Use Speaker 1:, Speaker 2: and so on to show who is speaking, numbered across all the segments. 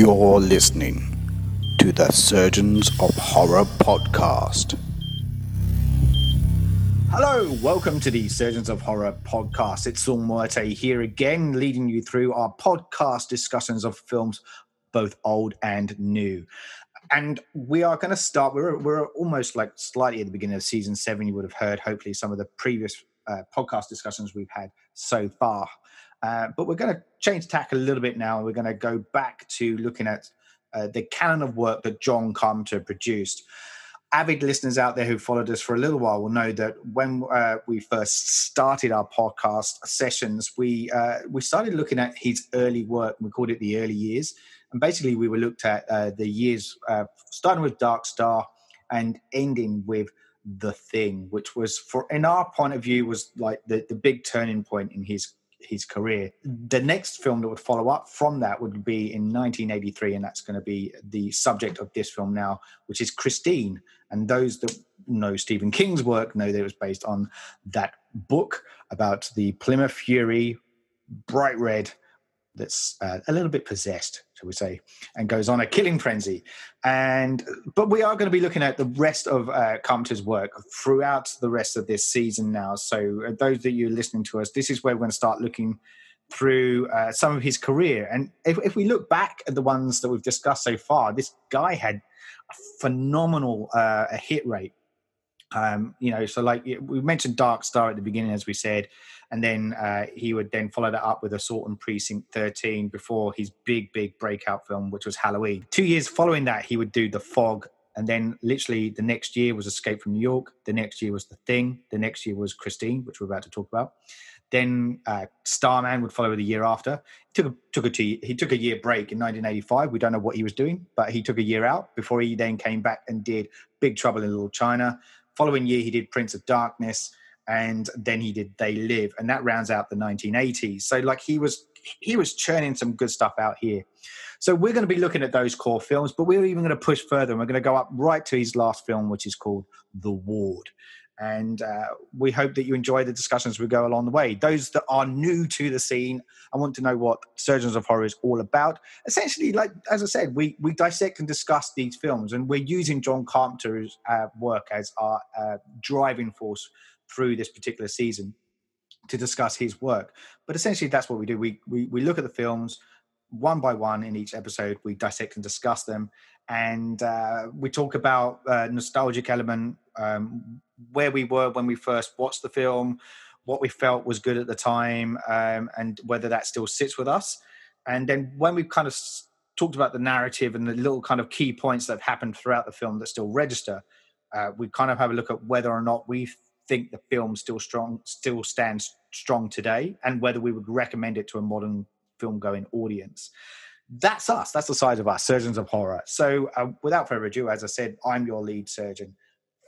Speaker 1: You're listening to the Surgeons of Horror podcast.
Speaker 2: Hello, welcome to the Surgeons of Horror podcast. It's Saul Muerte here again, leading you through our podcast discussions of films, both old and new. And we are going to start, we're, we're almost like slightly at the beginning of season seven. You would have heard, hopefully, some of the previous uh, podcast discussions we've had so far. Uh, but we're going to change tack a little bit now. and We're going to go back to looking at uh, the canon of work that John Carpenter produced. Avid listeners out there who followed us for a little while will know that when uh, we first started our podcast sessions, we uh, we started looking at his early work. We called it the early years, and basically we were looked at uh, the years starting with Dark Star and ending with the thing which was for in our point of view was like the, the big turning point in his his career. The next film that would follow up from that would be in 1983, and that's going to be the subject of this film now, which is Christine. And those that know Stephen King's work know that it was based on that book about the Plymouth Fury, bright red, that's uh, a little bit possessed, shall we say, and goes on a killing frenzy. And but we are going to be looking at the rest of uh, Carpenter's work throughout the rest of this season now. So uh, those that you're listening to us, this is where we're going to start looking through uh, some of his career. And if, if, we look back at the ones that we've discussed so far, this guy had a phenomenal uh, a hit rate. Um, you know, so like we mentioned Dark Star at the beginning, as we said, and then uh, he would then follow that up with Assault on Precinct 13 before his big, big breakout film, which was Halloween. Two years following that, he would do The Fog, and then literally the next year was Escape from New York. The next year was The Thing. The next year was Christine, which we're about to talk about. Then uh, Starman would follow the year after. Took a, took a two, he took a year break in 1985. We don't know what he was doing, but he took a year out before he then came back and did Big Trouble in Little China. Following year, he did Prince of Darkness and then he did They Live, and that rounds out the 1980s. So like he was he was churning some good stuff out here. So we're going to be looking at those core films, but we're even going to push further, and we're going to go up right to his last film, which is called The Ward. And uh, we hope that you enjoy the discussions we go along the way. Those that are new to the scene and want to know what Surgeons of Horror is all about, essentially, like as I said, we we dissect and discuss these films, and we're using John Carpenter's uh, work as our uh, driving force through this particular season to discuss his work. But essentially, that's what we do. We, we, we look at the films one by one in each episode. We dissect and discuss them, and uh, we talk about uh, nostalgic element, um, where we were when we first watched the film, what we felt was good at the time, um, and whether that still sits with us. And then when we've kind of talked about the narrative and the little kind of key points that have happened throughout the film that still register, uh, we kind of have a look at whether or not we think the film still strong still stands strong today and whether we would recommend it to a modern film going audience. That's us. That's the size of us surgeons of horror. So uh, without further ado as i said i'm your lead surgeon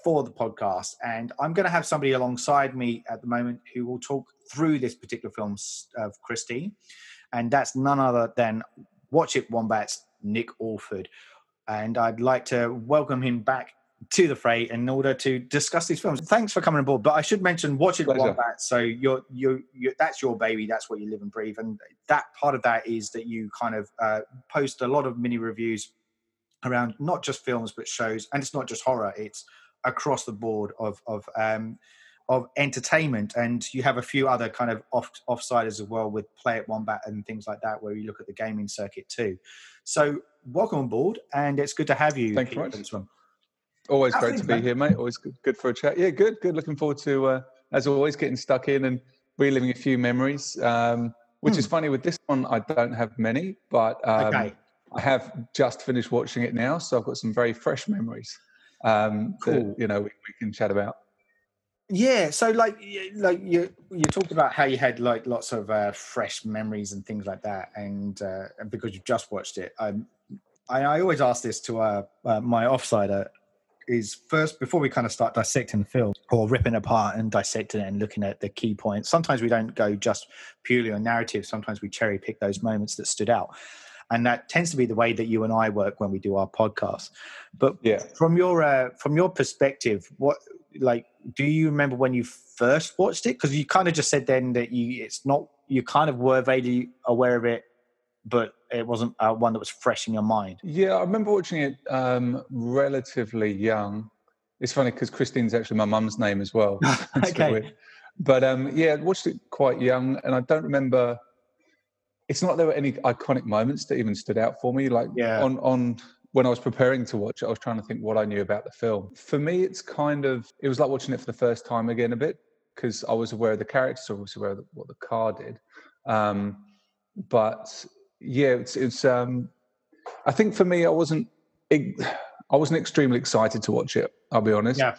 Speaker 2: for the podcast and i'm going to have somebody alongside me at the moment who will talk through this particular film of christine. And that's none other than watch it wombats nick alford. And i'd like to welcome him back to the fray in order to discuss these films. Thanks for coming aboard. But I should mention, watch it Wombat. So you're, you're, you're, that's your baby. That's what you live and breathe. And that part of that is that you kind of uh, post a lot of mini reviews around not just films but shows, and it's not just horror. It's across the board of of um, of entertainment. And you have a few other kind of off offsiders as well with Play at Wombat and things like that, where you look at the gaming circuit too. So welcome on board, and it's good to have you.
Speaker 3: Thank you. For this one. Always great to be here, mate. Always good, good for a chat. Yeah, good, good. Looking forward to, uh, as always, getting stuck in and reliving a few memories. Um, which hmm. is funny with this one, I don't have many, but um, okay. I have just finished watching it now, so I've got some very fresh memories um, cool. that you know we, we, can chat about.
Speaker 2: Yeah, so like like you you talked about how you had like lots of uh, fresh memories and things like that, and uh, and because you've just watched it, um, I, I always ask this to uh, uh my offsider is first before we kind of start dissecting the film or ripping apart and dissecting it and looking at the key points. Sometimes we don't go just purely on narrative. Sometimes we cherry pick those moments that stood out, and that tends to be the way that you and I work when we do our podcast. But yeah, from your uh, from your perspective, what like do you remember when you first watched it? Because you kind of just said then that you it's not you kind of were vaguely aware of it but it wasn't uh, one that was fresh in your mind.
Speaker 3: Yeah, I remember watching it um, relatively young. It's funny because Christine's actually my mum's name as well.
Speaker 2: okay.
Speaker 3: But um, yeah, I watched it quite young, and I don't remember. It's not there were any iconic moments that even stood out for me. Like
Speaker 2: yeah.
Speaker 3: on on when I was preparing to watch it, I was trying to think what I knew about the film. For me, it's kind of it was like watching it for the first time again a bit because I was aware of the characters, I was aware of what the car did. Um, but yeah, it's it's. Um, I think for me, I wasn't. I wasn't extremely excited to watch it. I'll be honest.
Speaker 2: Yeah.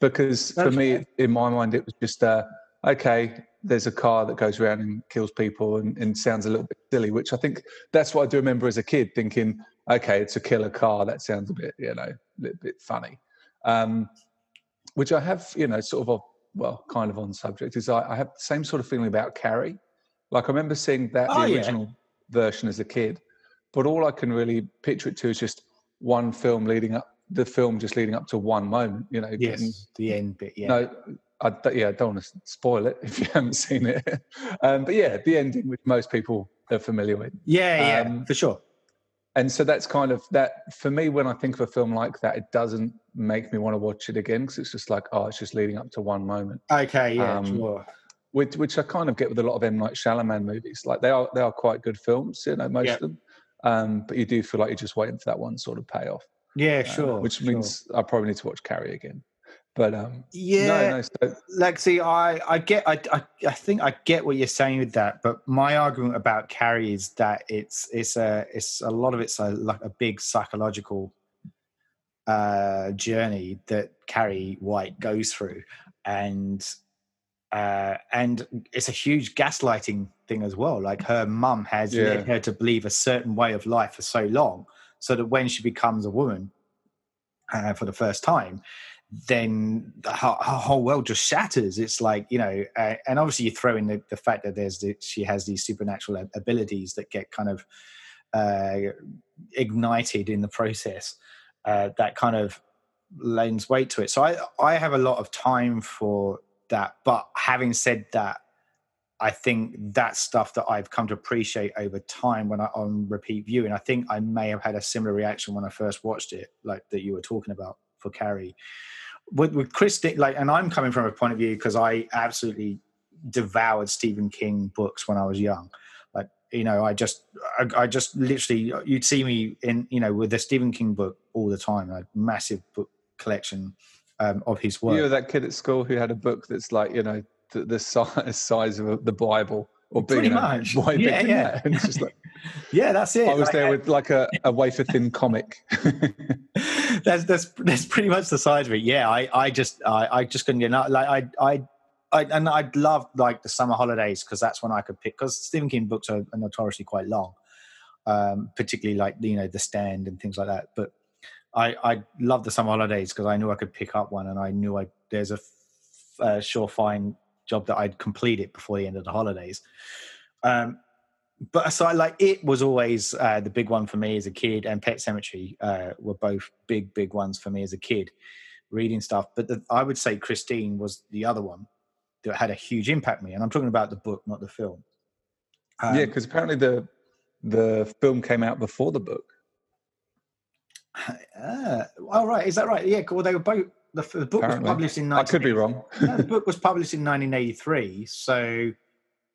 Speaker 3: because for me, in my mind, it was just uh, okay. There's a car that goes around and kills people and, and sounds a little bit silly, which I think that's what I do remember as a kid thinking, okay, it's a killer car. That sounds a bit, you know, a little bit funny. Um, which I have, you know, sort of, a, well, kind of on subject is I, I have the same sort of feeling about Carrie. Like I remember seeing that
Speaker 2: oh,
Speaker 3: the original
Speaker 2: yeah.
Speaker 3: Version as a kid, but all I can really picture it to is just one film leading up, the film just leading up to one moment. You know,
Speaker 2: yes, getting, the end bit. Yeah.
Speaker 3: No, I, yeah, I don't want to spoil it if you haven't seen it. um, but yeah, the ending, which most people are familiar with.
Speaker 2: Yeah, yeah, um, for sure.
Speaker 3: And so that's kind of that for me. When I think of a film like that, it doesn't make me want to watch it again because it's just like, oh, it's just leading up to one moment.
Speaker 2: Okay, yeah, um, sure
Speaker 3: which which I kind of get with a lot of M Night Shyamalan movies. Like they are they are quite good films, you know, most yep. of them. Um, but you do feel like you're just waiting for that one sort of payoff.
Speaker 2: Yeah, uh, sure.
Speaker 3: Which means I probably need to watch Carrie again. But um,
Speaker 2: yeah, no, no, so, see, I I get I, I I think I get what you're saying with that, but my argument about Carrie is that it's it's a it's a lot of it's a like a big psychological uh journey that Carrie White goes through, and uh, and it's a huge gaslighting thing as well. Like her mum has yeah. led her to believe a certain way of life for so long, so that when she becomes a woman uh, for the first time, then her, her, whole world just shatters. It's like you know, uh, and obviously you throw in the, the fact that there's the, she has these supernatural abilities that get kind of uh, ignited in the process. Uh, that kind of lends weight to it. So I I have a lot of time for that. But having said that, I think that's stuff that I've come to appreciate over time when I on repeat viewing. I think I may have had a similar reaction when I first watched it, like that you were talking about for Carrie. With, with Chris, like, and I'm coming from a point of view because I absolutely devoured Stephen King books when I was young. Like, you know, I just, I, I just literally, you'd see me in, you know, with the Stephen King book all the time, a massive book collection um, of his work.
Speaker 3: You were that kid at school who had a book that's like you know the, the size, size of the Bible or
Speaker 2: pretty much. Yeah, yeah.
Speaker 3: That? Just like,
Speaker 2: yeah, that's it.
Speaker 3: I was like, there with like a, a wafer thin comic.
Speaker 2: that's that's that's pretty much the size of it. Yeah, I I just I, I just couldn't get enough. Like I I. I, and I loved like the summer holidays because that's when I could pick because Stephen King books are, are notoriously quite long, um, particularly like you know The Stand and things like that. But I I love the summer holidays because I knew I could pick up one, and I knew I there's a, a surefire job that I'd complete it before the end of the holidays. Um, but so I like it was always uh, the big one for me as a kid, and Pet Sematary uh, were both big big ones for me as a kid, reading stuff. But the, I would say Christine was the other one that had a huge impact on me, and I'm talking about the book, not the film.
Speaker 3: Um, yeah, because apparently the the film came out before the book.
Speaker 2: Uh, all right, is that right? Yeah. Well, they were both. The, the book Apparently. was published in.
Speaker 3: I could be wrong.
Speaker 2: no, the book was published in 1983, so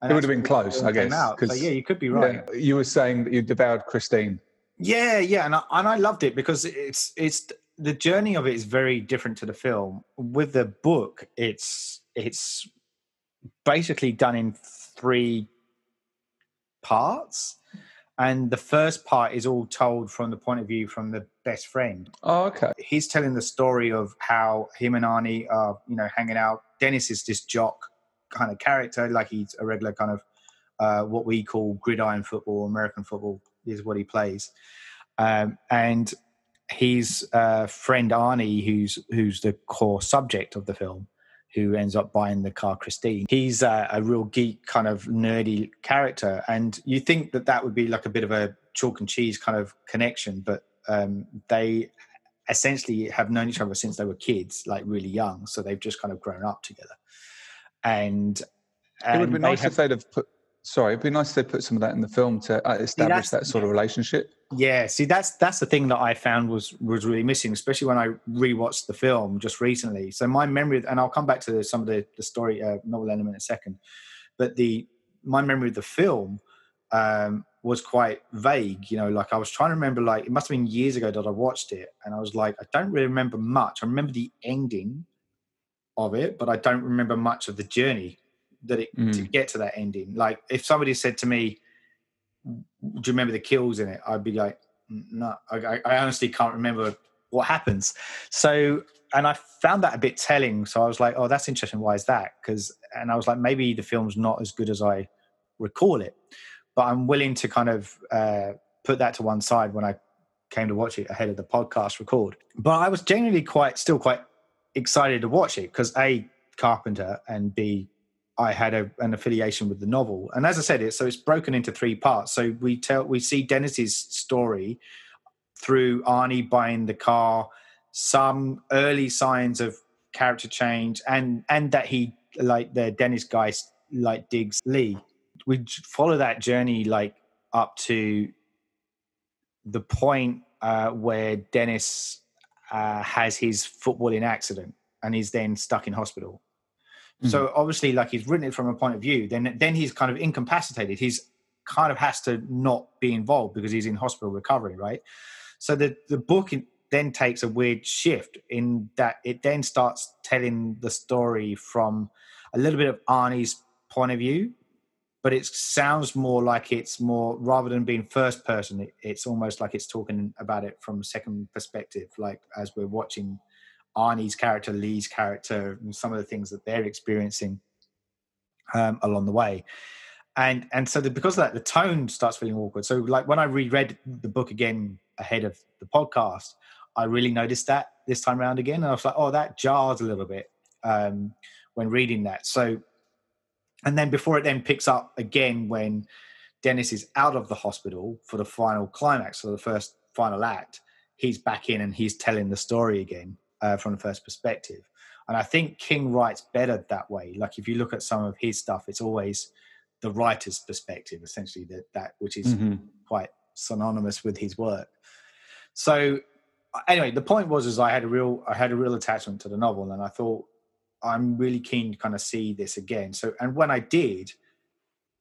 Speaker 2: it
Speaker 3: would have been close, I guess.
Speaker 2: So, yeah, you could be right.
Speaker 3: Yeah, you were saying that you devoured Christine.
Speaker 2: Yeah, yeah, and I, and I loved it because it's it's the journey of it is very different to the film. With the book, it's it's basically done in three parts and the first part is all told from the point of view from the best friend.
Speaker 3: Oh, okay.
Speaker 2: He's telling the story of how him and Arnie are, you know, hanging out. Dennis is this jock kind of character, like he's a regular kind of uh, what we call gridiron football, American football is what he plays. Um, and his uh, friend Arnie, who's who's the core subject of the film, who ends up buying the car Christine. He's a, a, real geek, kind of nerdy character, and you think that that would be like a bit of a chalk and cheese kind of connection, but um, they essentially have known each other since they were kids, like really young, so they've just kind of grown up together. And, and
Speaker 3: it would be nice have, if they'd have put sorry, it'd be nice if they put some of that in the film to uh, establish that sort of relationship.
Speaker 2: Yeah, see, that's that's the thing that I found was was really missing, especially when I rewatched the film just recently. So my memory, and I'll come back to some of the the story uh, novel element in a second, but the my memory of the film um, was quite vague. You know, like I was trying to remember, like it must have been years ago that I watched it, and I was like, I don't really remember much. I remember the ending of it, but I don't remember much of the journey that it mm. to get to that ending. Like if somebody said to me, "Do you remember the kills in it?" I'd be like, "No, I, I honestly can't remember what happens." So, and I found that a bit telling. So I was like, "Oh, that's interesting. Why is that?" Because, and I was like, maybe the film's not as good as I recall it but I'm willing to kind of uh, put that to one side when I came to watch it ahead of the podcast record. But I was genuinely quite, still quite excited to watch it because a Carpenter and b I had a, an affiliation with the novel. And as I said, it so it's broken into three parts. So we tell we see Dennis's story through Arnie buying the car, some early signs of character change, and and that he like the Dennis guy like digs Leigh we follow that journey like up to the point uh, where Dennis uh, has his footballing accident and he's then stuck in hospital. Mm-hmm. So obviously, like he's written it from a point of view. Then then he's kind of incapacitated. He's kind of has to not be involved because he's in hospital recovery, right? So the the book then takes a weird shift in that it then starts telling the story from a little bit of Arnie's point of view but it sounds more like it's more rather than being first person it, it's almost like it's talking about it from a second perspective like as we're watching arnie's character leigh's character and some of the things that they're experiencing um, along the way. And and so the, because of that the tone starts feeling awkward. So like when i reread the book again ahead of the podcast i really noticed that this time around again and i was like oh that jars a little bit um, when reading that. So and then before it then picks up again when Dennis is out of the hospital for the final climax, for the first final act, he's back in and he's telling the story again uh, from the first perspective. And I think King writes better that way. Like if you look at some of his stuff, it's always the writer's perspective, essentially that that which is mm-hmm. quite synonymous with his work. So anyway, the point was is I had a real I had a real attachment to the novel, and I thought I'm really keen to kind of see this again. So, and when I did,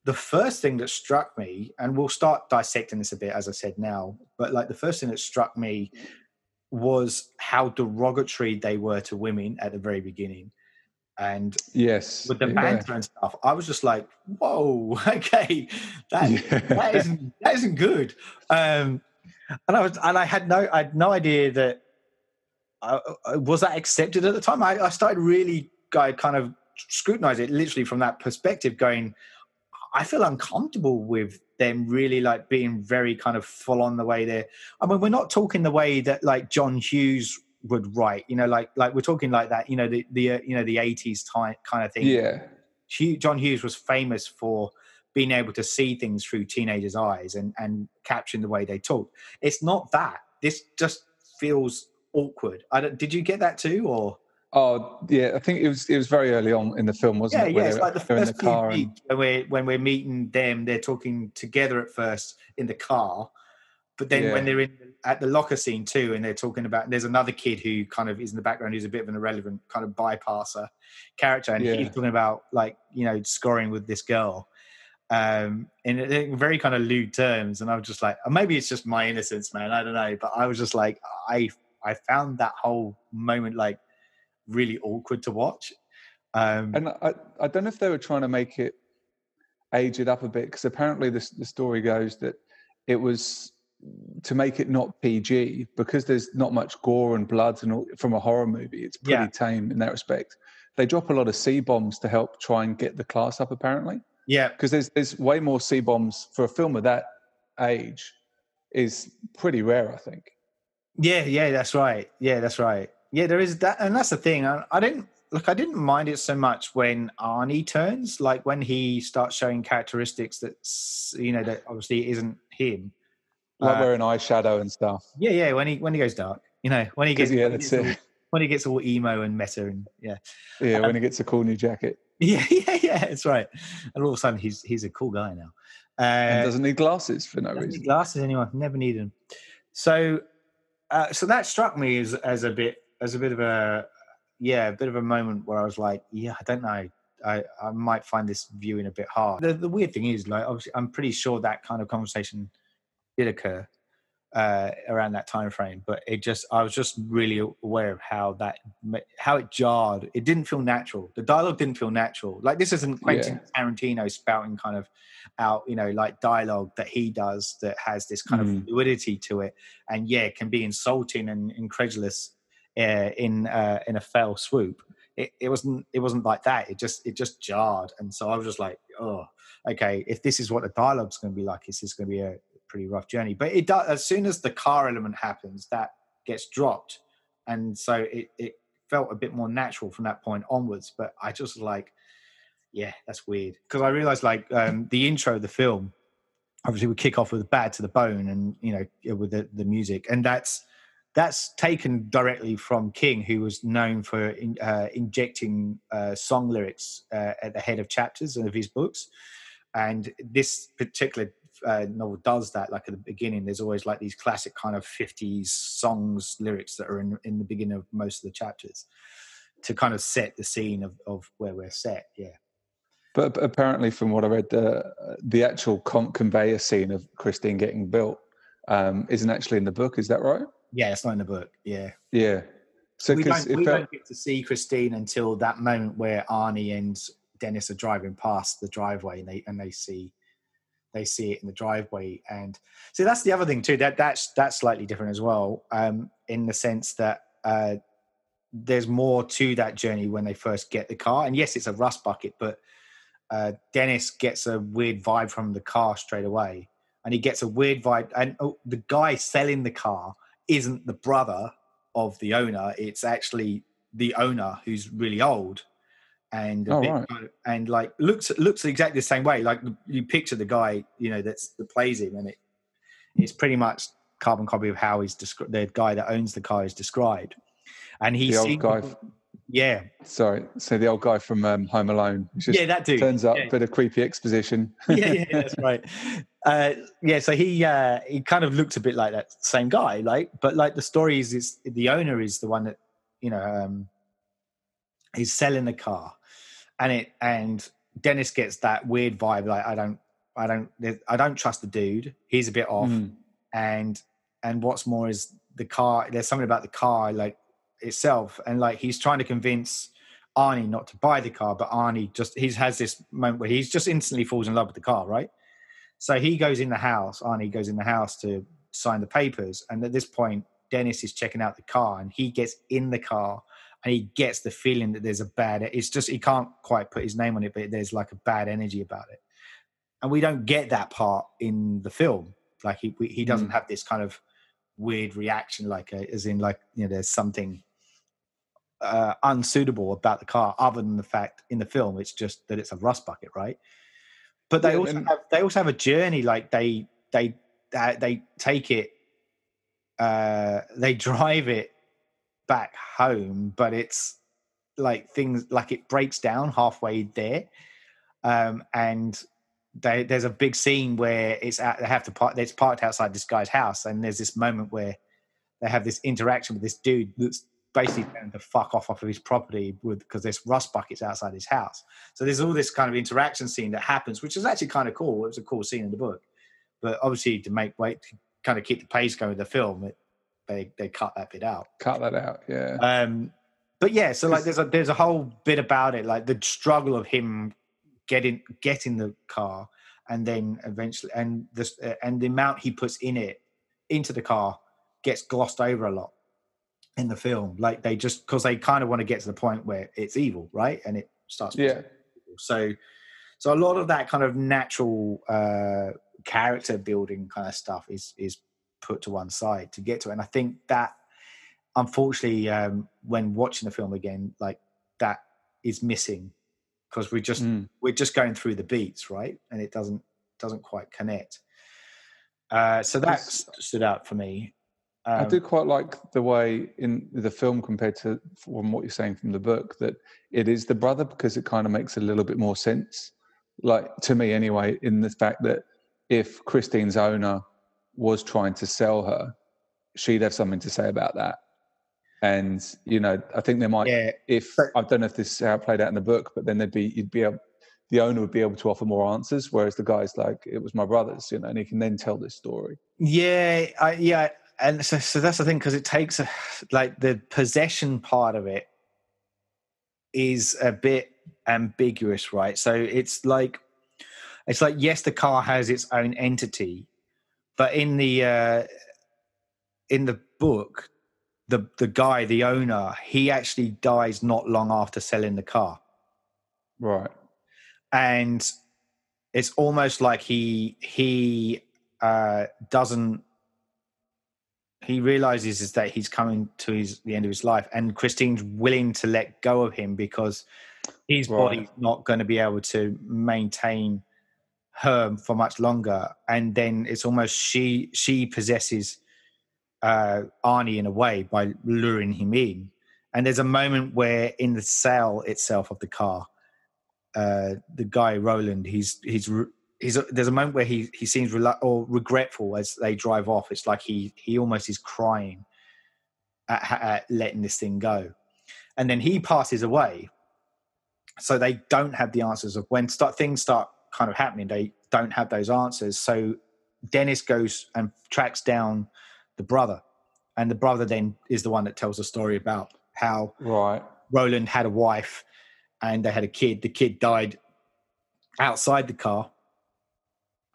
Speaker 2: the first thing that struck me, and we'll start dissecting this a bit, as I said now, but like the first thing that struck me was how derogatory they were to women at the very beginning. And
Speaker 3: yes,
Speaker 2: with the banter yeah. and stuff, I was just like, "Whoa, okay, that yeah. that isn't that isn't good." Um, and I was, and I had no, I had no idea that uh was that accepted at the time. I, I started really I kind of scrutinize it literally from that perspective, going, I feel uncomfortable with them really like being very kind of full on the way they're. I mean, we're not talking the way that like John Hughes would write, you know, like like we're talking like that, you know, the the uh, you know the eighties type kind of thing.
Speaker 3: Yeah,
Speaker 2: John Hughes was famous for being able to see things through teenagers' eyes and and capturing the way they talk. It's not that. This just feels awkward. I don't, did you get that too, or?
Speaker 3: Oh yeah, I think it was it was very early on in the film, wasn't
Speaker 2: yeah,
Speaker 3: it?
Speaker 2: Yeah, yeah. It's like the first the weeks and... when we're when we're meeting them, they're talking together at first in the car, but then yeah. when they're in at the locker scene too, and they're talking about there's another kid who kind of is in the background who's a bit of an irrelevant kind of bypasser character, and yeah. he's talking about like you know scoring with this girl, um, in very kind of lewd terms, and I was just like, maybe it's just my innocence, man. I don't know, but I was just like, I I found that whole moment like really awkward to watch. Um,
Speaker 3: and I, I don't know if they were trying to make it age it up a bit because apparently the, the story goes that it was to make it not PG because there's not much gore and blood and all, from a horror movie. It's pretty yeah. tame in that respect. They drop a lot of C bombs to help try and get the class up. Apparently,
Speaker 2: yeah,
Speaker 3: because there's there's way more C bombs for a film of that age is pretty rare, I think.
Speaker 2: Yeah, yeah, that's right. Yeah, that's right. Yeah, there is that, and that's the thing. I, I didn't look. I didn't mind it so much when Arnie turns, like when he starts showing characteristics that you know that obviously isn't him,
Speaker 3: like uh, wearing eyeshadow and stuff.
Speaker 2: Yeah, yeah. When he when he goes dark, you know, when he gets
Speaker 3: yeah,
Speaker 2: that's
Speaker 3: it.
Speaker 2: All, when he gets all emo and meta and yeah,
Speaker 3: yeah. Um, when he gets a cool new jacket.
Speaker 2: Yeah, yeah, yeah. That's right. And all of a sudden, he's he's a cool guy now.
Speaker 3: Uh, and doesn't need glasses for no reason.
Speaker 2: glasses anymore. Never need them. So, uh, so that struck me as as a bit as a bit of a yeah, a bit of a moment where I was like, yeah, I don't know. I, I might find this viewing a bit hard. The, the weird thing is, like, obviously, I'm pretty sure that kind of conversation did occur uh, around that time frame. But it just, I was just really aware of how that, how it jarred. It didn't feel natural. The dialogue didn't feel natural. Like this isn't Quentin yeah. Tarantino spouting kind of out, you know, like dialogue that he does that has this kind mm. of fluidity to it, and yeah, can be insulting and incredulous uh, in uh, in a fell swoop. It, it wasn't it wasn't like that. It just it just jarred, and so I was just like, oh, okay. If this is what the dialogue's going to be like, is this going to be a pretty rough journey. But it does as soon as the car element happens, that gets dropped, and so it it felt a bit more natural from that point onwards. But I just like, yeah, that's weird because I realized like um, the intro of the film obviously would kick off with bad to the bone and you know with the, the music and that's that's taken directly from King, who was known for in, uh, injecting uh, song lyrics uh, at the head of chapters of his books. And this particular uh, novel does that. Like at the beginning, there's always like these classic kind of 50s songs lyrics that are in, in the beginning of most of the chapters to kind of set the scene of, of where we're set. Yeah.
Speaker 3: But apparently, from what I read, the the actual conveyor scene of Christine getting built um, isn't actually in the book. Is that right?
Speaker 2: Yeah, it's not in the book. Yeah.
Speaker 3: Yeah.
Speaker 2: So we, don't, we don't get to see Christine until that moment where Arnie and Dennis are driving past the driveway and they and they see they see it in the driveway and so that's the other thing too that that's that's slightly different as well um in the sense that uh there's more to that journey when they first get the car and yes it's a rust bucket but uh dennis gets a weird vibe from the car straight away and he gets a weird vibe and oh, the guy selling the car isn't the brother of the owner. It's actually the owner who's really old and oh, bit, right. and like looks looks exactly the same way. Like you picture the guy, you know, that's that plays him, and it it's pretty much carbon copy of how he's described. The guy that owns the car is described, and he's
Speaker 3: the old guy.
Speaker 2: Yeah.
Speaker 3: Sorry. So the old guy from um, Home Alone.
Speaker 2: yeah, that dude.
Speaker 3: Turns up,
Speaker 2: yeah.
Speaker 3: bit of creepy exposition.
Speaker 2: yeah, yeah, that's right. Uh, yeah, so he uh, he kind of looked a bit like that same guy, like, but like the story is, is the owner is the one that you know um, he's selling the car, and it and Dennis gets that weird vibe, like I don't, I don't, I don't trust the dude. He's a bit off, mm. and and what's more is the car. There's something about the car, like itself and like he's trying to convince Arnie not to buy the car, but Arnie just he has this moment where he's just instantly falls in love with the car, right? So he goes in the house, Arnie goes in the house to sign the papers, and at this point, Dennis is checking out the car, and he gets in the car, and he gets the feeling that there's a bad. It's just he can't quite put his name on it, but there's like a bad energy about it, and we don't get that part in the film. Like he he doesn't mm. have this kind of weird reaction, like a, as in like you know there's something uh, unsuitable about the car, other than the fact in the film it's just that it's a rust bucket, right? But they yeah, also have they also have a journey. Like they they uh, they take it, uh, they drive it back home, but it's like things like it breaks down halfway there, um, and they, there's a big scene where it's at, they have to park. It's parked outside this guy's house, and there's this moment where they have this interaction with this dude that's basically telling to fuck off off of his property with because there's rust buckets outside his house. So there's all this kind of interaction scene that happens, which is actually kind of cool. It was a cool scene in the book, but obviously to make weight to kind of keep the pace going with the film, it, they they cut that bit out.
Speaker 3: Cut that out, yeah.
Speaker 2: Um, but yeah, so like there's a there's a whole bit about it, like the struggle of him getting getting the car and then eventually and this uh, and the amount he puts in it into the car gets glossed over a lot in the film. Like they just because they kind of want to get to the point where it's evil, right? And it starts.
Speaker 3: Yeah.
Speaker 2: So, so a lot of that kind of natural uh, character building kind of stuff is is put to one side to get to, it. and I think that unfortunately, um, when watching the film again, like that is missing because we just mm. we're just going through the beats, right? And it doesn't doesn't quite connect. Uh, so that stood out for me.
Speaker 3: Um, I do quite like the way in the film compared to from what you're saying from the book that it is the brother because it kind of makes a little bit more sense. Like to me, anyway, in the fact that if Christine's owner was trying to sell her, she'd have something to say about that. And you know, I think there might, yeah, if but, I don't know if this is how it played out in the book, but then there'd be you'd be able, the owner would be able to offer more answers, whereas the guy's like, it was my brother's, you know, and he can then tell this story.
Speaker 2: Yeah, I, yeah, and so, so that's the thing because it takes a, like the possession part of it is a bit ambiguous, right? So it's like it's like yes, the car has its own entity, but in the uh, in the book, the the guy, the owner, he actually dies not long after selling the car.
Speaker 3: Right.
Speaker 2: And it's almost like he he uh, doesn't he realizes is that he's coming to his the end of his life and Christine's willing to let go of him because his right. body's not going to be able to maintain her for much longer and then it's almost she she possesses uh, Arnie in a way by luring him in. And there's a moment where in the cell itself of the car, uh, the guy Roland, he's he's he's there's a moment where he he seems or regretful as they drive off. It's like he he almost is crying at, at letting this thing go, and then he passes away. So they don't have the answers of when start things start kind of happening. They don't have those answers. So Dennis goes and tracks down the brother, and the brother then is the one that tells the story about how
Speaker 3: right
Speaker 2: Roland had a wife and they had a kid. The kid died outside the car.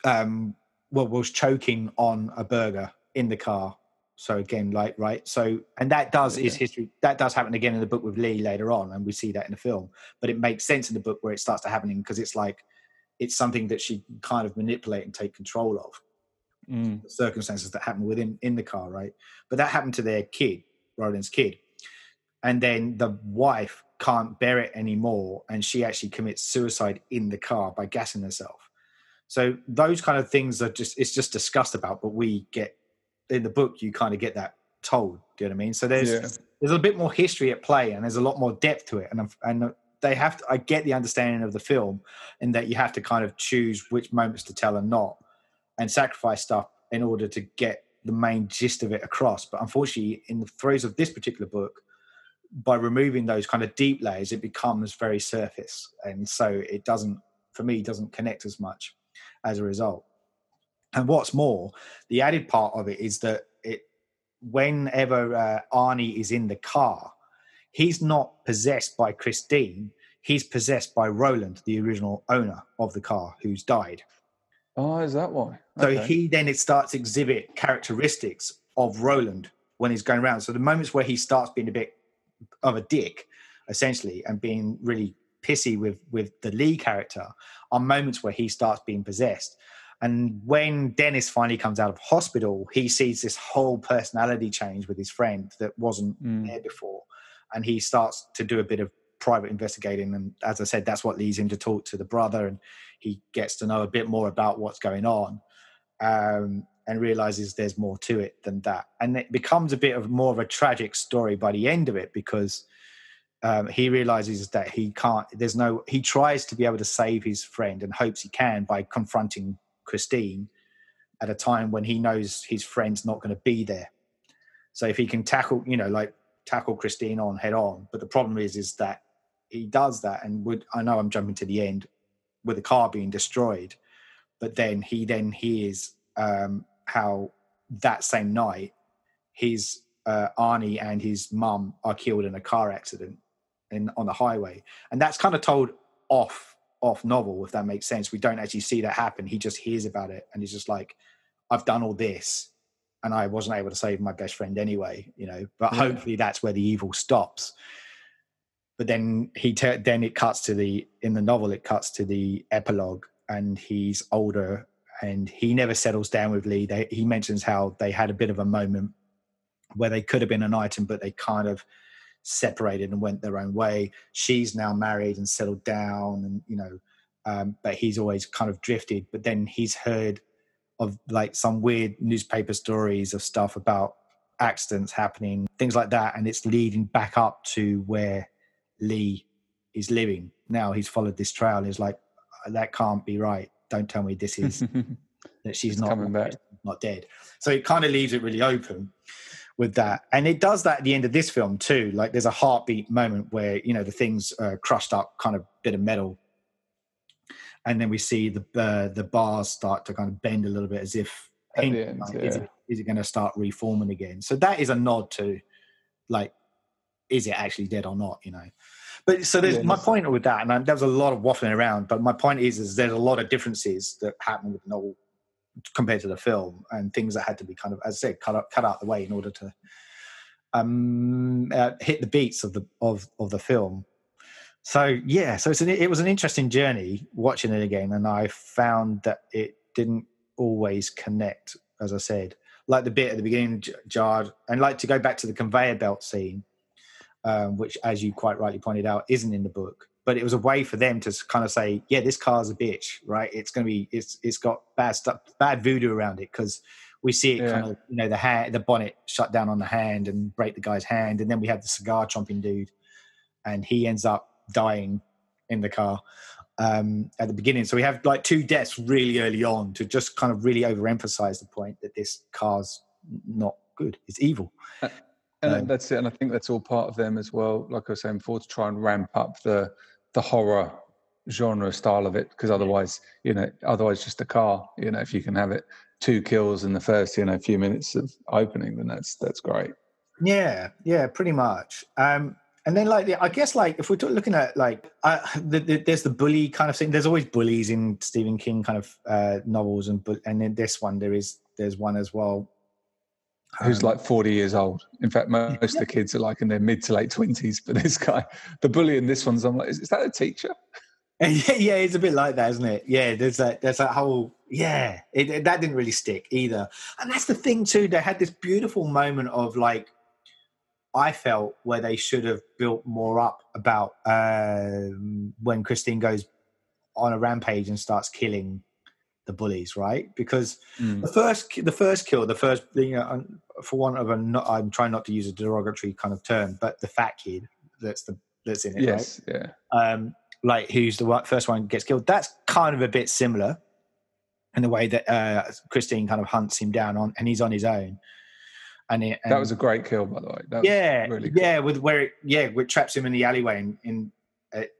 Speaker 2: Um, well, was choking on a burger in the car. So again, like right, so and that does is history. That does happen again in the book with Leigh later on, and we see that in the film. But it makes sense in the book where it starts to happening because it's like it's something that she kind of manipulate and take control of mm. circumstances that happened within in the car, right? But that happened to their kid, Roland's kid, and then the wife can't bear it anymore, and she actually commits suicide in the car by gassing herself. So those kind of things are just it's just discussed about, but we get in the book you kind of get that told. Do you know what I mean? So there's yeah. there's a bit more history at play, and there's a lot more depth to it, and I'm and they have to. I get the understanding of the film, in that you have to kind of choose which moments to tell and not and sacrifice stuff in order to get the main gist of it across. But unfortunately, in the throes of this particular book, by removing those kind of deep layers, it becomes very surface, and so it doesn't, for me, doesn't connect as much as a result. And what's more, the added part of it is that it, whenever uh, Arnie is in the car, he's not possessed by Christine. He's possessed by Roland, the original owner of the car, who's died.
Speaker 3: Oh, is that why?
Speaker 2: Okay. So he then it starts exhibit characteristics of Roland when he's going around. So the moments where he starts being a bit of a dick, essentially, and being really pissy with with the Leigh character, are moments where he starts being possessed. And when Dennis finally comes out of hospital, he sees this whole personality change with his friend that wasn't mm. there before, and he starts to do a bit of private investigating. And as I said, that's what leads him to talk to the brother, and he gets to know a bit more about what's going on. Um, and realizes there's more to it than that. And it becomes a bit of more of a tragic story by the end of it because um, he realizes that he can't, there's no, he tries to be able to save his friend and hopes he can by confronting Christine at a time when he knows his friend's not going to be there. So if he can tackle, you know, like tackle Christine on head on, but the problem is, is that he does that and would I know I'm jumping to the end with the car being destroyed, but then he then hears um, how that same night his uh, Arnie and his mum are killed in a car accident in on the highway, and that's kind of told off off novel if that makes sense. We don't actually see that happen. He just hears about it and he's just like, "I've done all this." And I wasn't able to save my best friend anyway, you know. But yeah. hopefully, that's where the evil stops but then he te- then it cuts to the in the novel it cuts to the epilogue and he's older and he never settles down with leigh they, he mentions how they had a bit of a moment where they could have been an item but they kind of separated and went their own way she's now married and settled down and you know um, but he's always kind of drifted but then he's heard of like some weird newspaper stories of stuff about accidents happening, things like that, and it's leading back up to where Leigh is living. Now he's followed this trail. He's like, that can't be right. Don't tell me this is that she's
Speaker 3: It's
Speaker 2: not
Speaker 3: coming back.
Speaker 2: not dead. So it kind of leaves it really open with that, and it does that at the end of this film too. Like there's a heartbeat moment where you know the thing's uh, crushed up, kind of bit of metal, and then we see the uh, the bars start to kind of bend a little bit as if
Speaker 3: the end,
Speaker 2: like, is
Speaker 3: yeah.
Speaker 2: it is it going to start reforming again? So that is a nod to like is it actually dead or not? You know. But so there's
Speaker 3: Yeah,
Speaker 2: my point with that, and I, there was a lot of waffling around. But my point is, is there's a lot of differences that happen with the novel compared to the film, and things that had to be kind of, as I said, cut out, cut out the way in order to um, uh, hit the beats of the of of the film. So yeah, so it's an, it was an interesting journey watching it again, and I found that it didn't always connect, as I said, like the bit at the beginning jarred, and like to go back to the conveyor belt scene, um, which, as you quite rightly pointed out, isn't in the book. But it was a way for them to kind of say, "Yeah, this car's a bitch, right? It's going to be, it's it's got bad stuff, bad voodoo around it because we see it
Speaker 3: Yeah.
Speaker 2: kind of, you know, the hand, the bonnet shut down on the hand and break the guy's hand, and then we have the cigar chomping dude, and he ends up dying in the car um, at the beginning. So we have like two deaths really early on to just kind of really overemphasize the point that this car's not good; it's evil.
Speaker 3: And
Speaker 2: Um,
Speaker 3: that's it. And I think that's all part of them as well. Like I was saying before, to try and ramp up the the horror genre style of it, because otherwise, you know, otherwise just a car. You know, if you can have it two kills in the first, you know, few minutes of opening, then that's that's great.
Speaker 2: Yeah, yeah, pretty much. Um, and then, like, I guess, like, if we're looking at like, uh, the, the, there's the bully kind of thing. There's always bullies in Stephen King kind of uh, novels, and and in this one, there is there's one as well.
Speaker 3: Who's
Speaker 2: Um,
Speaker 3: like forty years old? In fact, most of the kids are like in their mid to late twenties. But this guy, the bully in this one's, I'm like, is, is that a teacher?
Speaker 2: yeah, yeah, it's a bit like that, isn't it? Yeah, there's that. There's that whole. Yeah, it, it- that didn't really stick either, and that's the thing too. They had this beautiful moment of like, I felt where they should have built more up about um, when Christine goes on a rampage and starts killing the bullies, right? Because
Speaker 3: Mm.
Speaker 2: the first, the first kill, the first, you know, for one of a, not, I'm trying not to use a derogatory kind of term, but the fat kid that's the that's in it, right?
Speaker 3: Yeah.
Speaker 2: um, like who's the first one gets killed. That's kind of a bit similar in the way that uh, Christine kind of hunts him down on, and he's on his own. And, it, and
Speaker 3: That was a great kill, by the way. That
Speaker 2: yeah,
Speaker 3: really cool.
Speaker 2: yeah, with where it yeah, it traps him in the alleyway and, and it,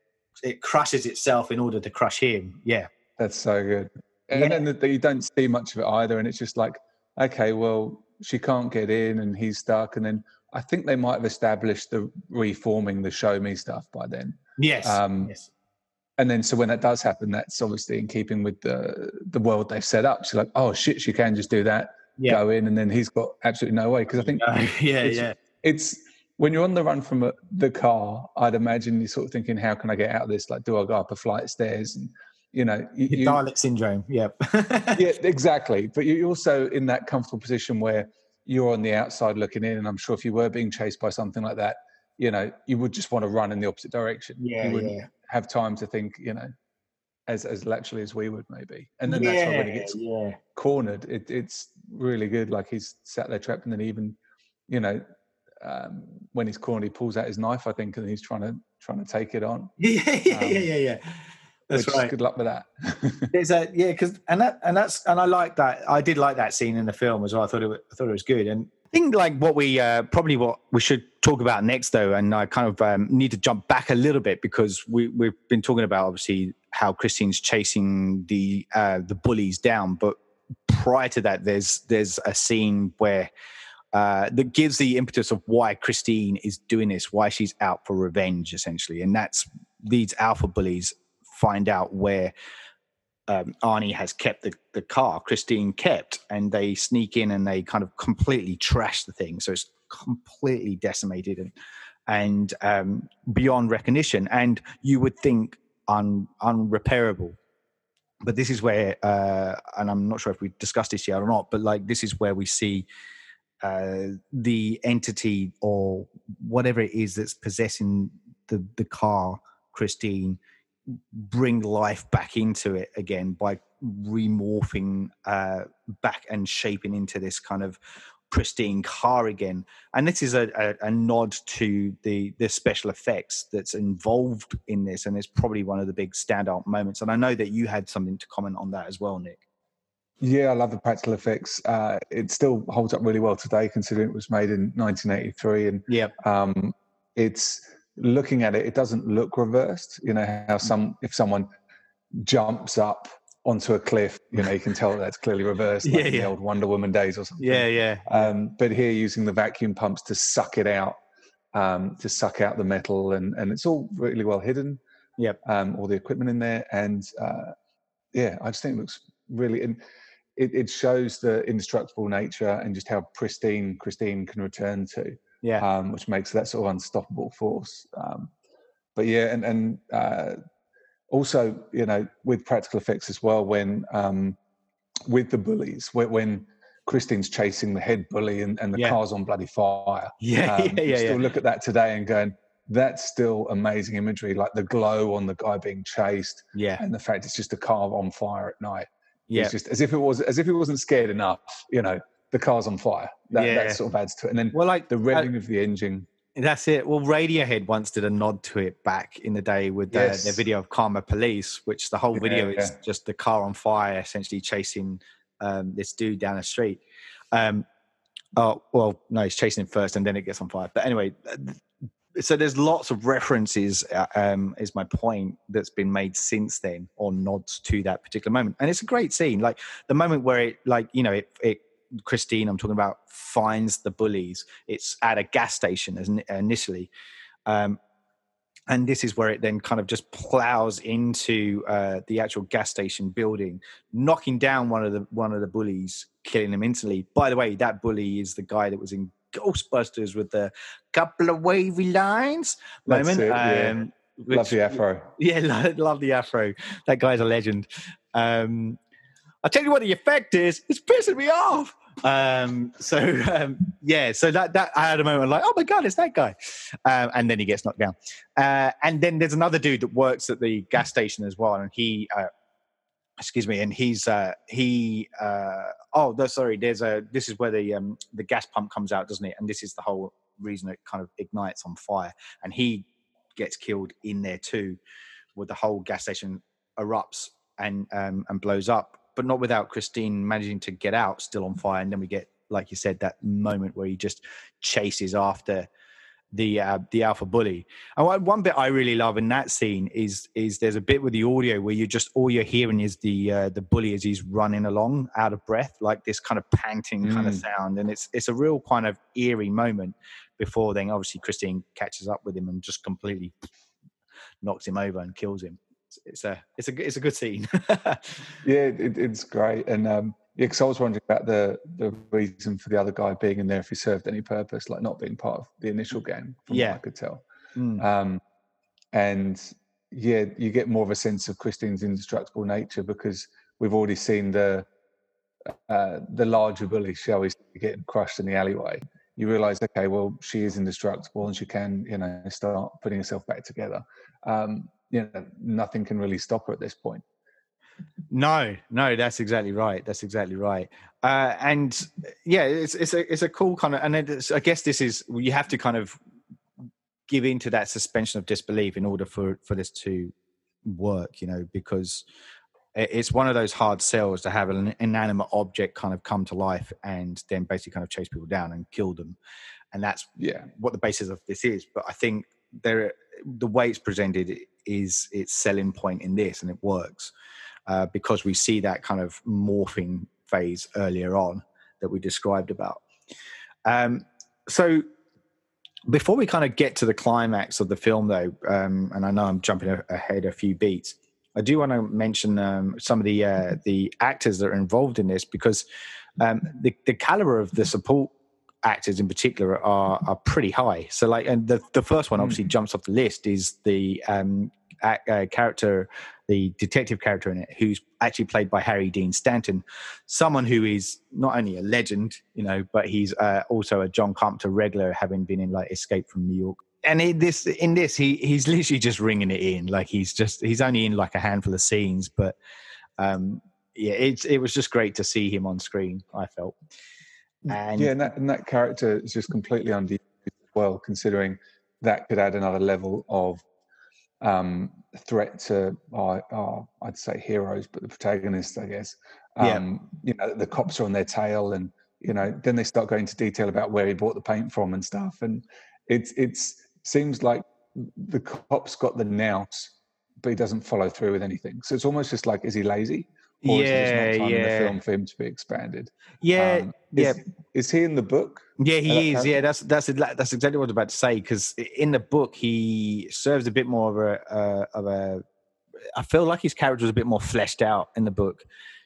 Speaker 2: it crushes itself in order to crush him. Yeah,
Speaker 3: That's so good. And
Speaker 2: Yeah.
Speaker 3: then that you don't see much of it either. And it's just like, okay, well, she can't get in and he's stuck. And then I think they might have established the reforming the show me stuff by then.
Speaker 2: yes,
Speaker 3: Um,
Speaker 2: yes,
Speaker 3: And then so when that does happen, that's obviously in keeping with the the world they've set up. She's like, oh shit, she can just do that,
Speaker 2: yeah,
Speaker 3: go in, and then he's got absolutely no way. Because I think
Speaker 2: Uh, yeah,
Speaker 3: it's-
Speaker 2: yeah,
Speaker 3: it's when you're on the run from a, the car, I'd imagine you're sort of thinking, how can I get out of this? Like, do I go up a flight of stairs? And you know, you, you-
Speaker 2: Dalek syndrome. Yep.
Speaker 3: yeah, exactly. But you're also in that comfortable position where you're on the outside looking in, and I'm sure if you were being chased by something like that, you know, you would just want to run in the opposite direction.
Speaker 2: Yeah,
Speaker 3: you wouldn't
Speaker 2: yeah.
Speaker 3: have time to think, you know, as as laterally as we would maybe. And then that's why when he gets
Speaker 2: yeah.
Speaker 3: cornered, it, it's really good. Like he's sat there trapped, and then even, you know, um, when he's cornered, he pulls out his knife, I think, and he's trying to trying to take it on.
Speaker 2: Yeah, yeah,
Speaker 3: Um,
Speaker 2: yeah, yeah, yeah. That's right.
Speaker 3: Good luck with that.
Speaker 2: There's a yeah, because and that and that's and I like that. I did like that scene in the film as well. I thought it I thought it was good. And I think like what we uh, probably what we should talk about next though, and I kind of um, need to jump back a little bit because we we've been talking about obviously how Christine's chasing the uh, the bullies down, but prior to that, there's there's a scene where. Uh, that gives the impetus of why Christine is doing this, why she's out for revenge, essentially, and that's these alpha bullies find out where um, Arnie has kept the, the car Christine kept, and they sneak in and they kind of completely trash the thing. So it's completely decimated and and um, beyond recognition. And you would think un, unrepairable. But this is where, uh, and I'm not sure if we discussed this yet or not, but like this is where we see uh, the entity or whatever it is that's possessing the the car, Christine, bring life back into it again by remorphing uh, back and shaping into this kind of pristine car again. And this is a, a, a, nod to the the special effects that's involved in this, and it's probably one of the big standout moments. And I know that you had something to comment on that as well, Nick.
Speaker 3: Yeah, I love the practical effects. Uh, it still holds up really well today, considering it was made in 1983. And
Speaker 2: yeah,
Speaker 3: um, it's looking at it, it doesn't look reversed. You know how some if someone jumps up onto a cliff, you know, you can tell that's clearly reversed, like yeah, yeah. the old Wonder Woman days or something.
Speaker 2: Yeah, yeah.
Speaker 3: Um, but here, using the vacuum pumps to suck it out, um, to suck out the metal, and and it's all really well hidden.
Speaker 2: Yep.
Speaker 3: Um, all the equipment in there, and uh, yeah, I just think it looks really. And it, it shows the indestructible nature and just how pristine Christine can return to.
Speaker 2: Yeah.
Speaker 3: Um, which makes that sort of unstoppable force. Um, but yeah, and and uh, also, you know, with practical effects as well, when um, with the bullies, when, when Christine's chasing the head bully and, and the yeah. car's on bloody fire.
Speaker 2: Yeah, um, yeah, yeah.
Speaker 3: Still
Speaker 2: yeah.
Speaker 3: look at that today and going, that's still amazing imagery, like the glow on the guy being chased.
Speaker 2: Yeah.
Speaker 3: And the fact it's just a car on fire at night.
Speaker 2: Yeah.
Speaker 3: It's just as if it was as if it wasn't scared enough, you know, the car's on fire. That, yeah. that sort of adds to it. And then
Speaker 2: well, like
Speaker 3: the revving uh, of the engine.
Speaker 2: That's it. Well, Radiohead once did a nod to it back in the day with the, yes. their video of Karma Police, which the whole video yeah, is just the car on fire, essentially chasing um, this dude down the street. Um, oh, well, no, he's chasing him first and then it gets on fire. But anyway, so there's lots of references, uh, um, is my point, that's been made since then or nods to that particular moment. And it's a great scene. Like the moment where it, like, you know, it, it Christine, I'm talking about, finds the bullies. It's at a gas station as initially. Um, and this is where it then kind of just plows into uh, the actual gas station building, knocking down one of the one of the bullies, killing him instantly. By the way, that bully is the guy that was in Ghostbusters with the couple of wavy lines
Speaker 3: moment. It, yeah. um, which, love the afro.
Speaker 2: Yeah, love, love the afro. That guy's a legend. Um, I'll tell you what the effect is. It's pissing me off. Um, so um, yeah, so that that I had a moment like, oh my god, it's that guy, um, and then he gets knocked down. Uh, and then there's another dude that works at the gas station as well, and he, uh, excuse me, and he's uh, he. Uh, oh, no, sorry. There's a. This is where the um, the gas pump comes out, doesn't it? And this is the whole reason it kind of ignites on fire, and he gets killed in there too, where the whole gas station erupts and um, and blows up but not without Christine managing to get out still on fire. And then we get, like you said, that moment where he just chases after the uh, the alpha bully. And one bit I really love in that scene is is there's a bit with the audio where you just all you're hearing is the uh, the bully as he's running along out of breath, like this kind of panting mm. kind of sound, and it's it's a real kind of eerie moment. Before then, obviously Christine catches up with him and just completely knocks him over and kills him it's a it's a it's a good scene.
Speaker 3: yeah, it, it's great, and um, yeah, because I was wondering about the the reason for the other guy being in there if he served any purpose, like not being part of the initial gang. From yeah, what I could tell. Mm. Um, and yeah, you get more of a sense of Christine's indestructible nature because we've already seen the uh, the larger bully, shall we, getting crushed in the alleyway. You realise, okay, well, she is indestructible and she can, you know, start putting herself back together. Um, you know nothing can really stop her at this point.
Speaker 2: No no that's exactly right that's exactly right. Uh, and yeah it's it's a it's a cool kind of and i guess this is you have to kind of give into that suspension of disbelief in order for for this to work you know because it's one of those hard sells to have an inanimate object kind of come to life and then basically kind of chase people down and kill them. And that's
Speaker 3: yeah.
Speaker 2: what the basis of this is. But i think there the way it's presented is its selling point in this, and it works uh, because we see that kind of morphing phase earlier on that we described about. Um, so before we kind of get to the climax of the film, though, um, and I know I'm jumping ahead a few beats, I do want to mention um, some of the uh, the actors that are involved in this because um, the the caliber of the support actors in particular are are pretty high. So like, and the the first one obviously mm. jumps off the list is the um, uh, character, the detective character in it, who's actually played by Harry Dean Stanton, someone who is not only a legend, you know, but he's uh, also a John Carpenter regular, having been in like Escape from New York. And in this, in this, he he's literally just ringing it in. Like he's just he's only in like a handful of scenes, but um, yeah, it's it was just great to see him on screen. I felt. And
Speaker 3: yeah, and that, and that character is just completely as well, considering that could add another level of um, threat to our, our, I'd say heroes, but the protagonists, I guess. Um, yeah. You know, the cops are on their tail, and you know, then they start going into detail about where he bought the paint from and stuff, and it's it's seems like the cops got the nouse, but he doesn't follow through with anything. So it's almost just like, is he lazy?
Speaker 2: Or yeah, yeah.
Speaker 3: in the film for him to be expanded?
Speaker 2: Yeah, um, is, yeah.
Speaker 3: Is he in the book?
Speaker 2: Yeah, he is. Yeah, that's that's that's exactly what I was about to say. Because in the book, he serves a bit more of a uh, of a. I feel like his character was a bit more fleshed out in the book,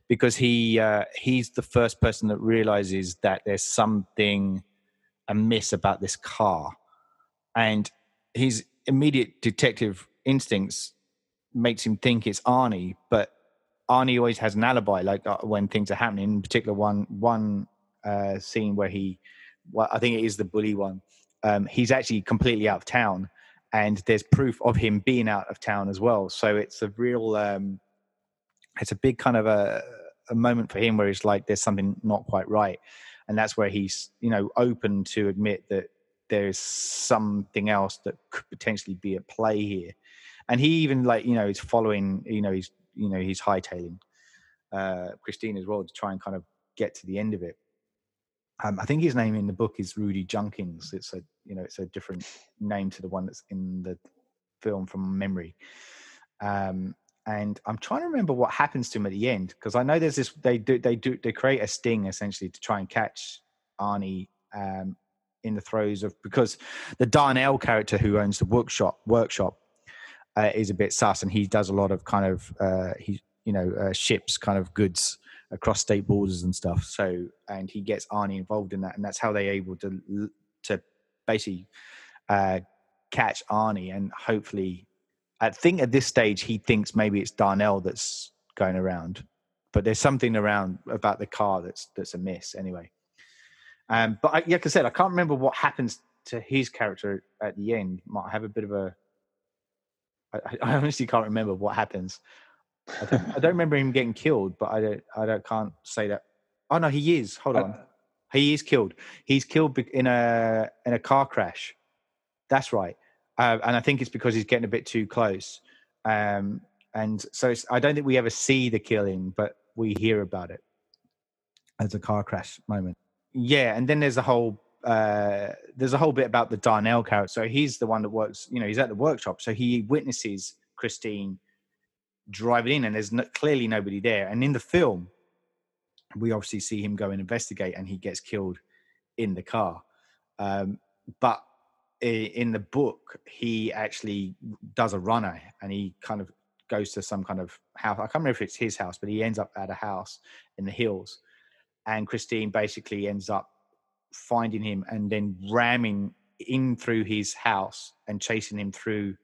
Speaker 2: because he uh, he's the first person that realizes that there's something amiss about this car, and his immediate detective instincts makes him think it's Arnie, but Arnie always has an alibi, like uh, when things are happening. In particular, one one uh, scene where he, well, I think it is the bully one. Um, he's actually completely out of town, and there's proof of him being out of town as well. So it's a real, um, it's a big kind of a, a moment for him where he's like, there's something not quite right, and that's where he's, you know, open to admit that there's something else that could potentially be at play here. And he even like, you know, is following, you know, he's you know he's hightailing uh, Christine as well to try and kind of get to the end of it. Um, I think his name in the book is Rudy Junkins. It's a you know it's a different name to the one that's in the film from memory. Um, and I'm trying to remember what happens to him at the end because I know there's this they do they do they create a sting essentially to try and catch Arnie um, in the throes of because the Darnell character who owns the workshop workshop uh, is a bit sus, and he does a lot of kind of uh, he you know uh, ships kind of goods across state borders and stuff. So and he gets Arnie involved in that, and that's how they're able to to basically uh, catch Arnie, and hopefully, I think at this stage he thinks maybe it's Darnell that's going around, but there's something around about the car that's that's amiss anyway. Um, but I, like I said, I can't remember what happens to his character at the end. Might have a bit of a I, I honestly can't remember what happens. I don't, I don't, remember him getting killed, but I don't. I don't. Can't say that. Oh no, he is. Hold on. He is killed. He's killed in a in a car crash. That's right. Uh, and I think it's because he's getting a bit too close. Um, and so I don't think we ever see the killing, but we hear about it as a car crash moment. Yeah, and then there's a whole uh, there's a whole bit about the Darnell character. So he's the one that works, you know, he's at the workshop. So he witnesses Christine driving in, and there's no, clearly nobody there. And in the film, we obviously see him go and investigate, and he gets killed in the car. Um, but in the book, he actually does a runner, and he kind of goes to some kind of house. I can't remember if it's his house, but he ends up at a house in the hills. And Christine basically ends up finding him and then ramming in through his house and chasing him through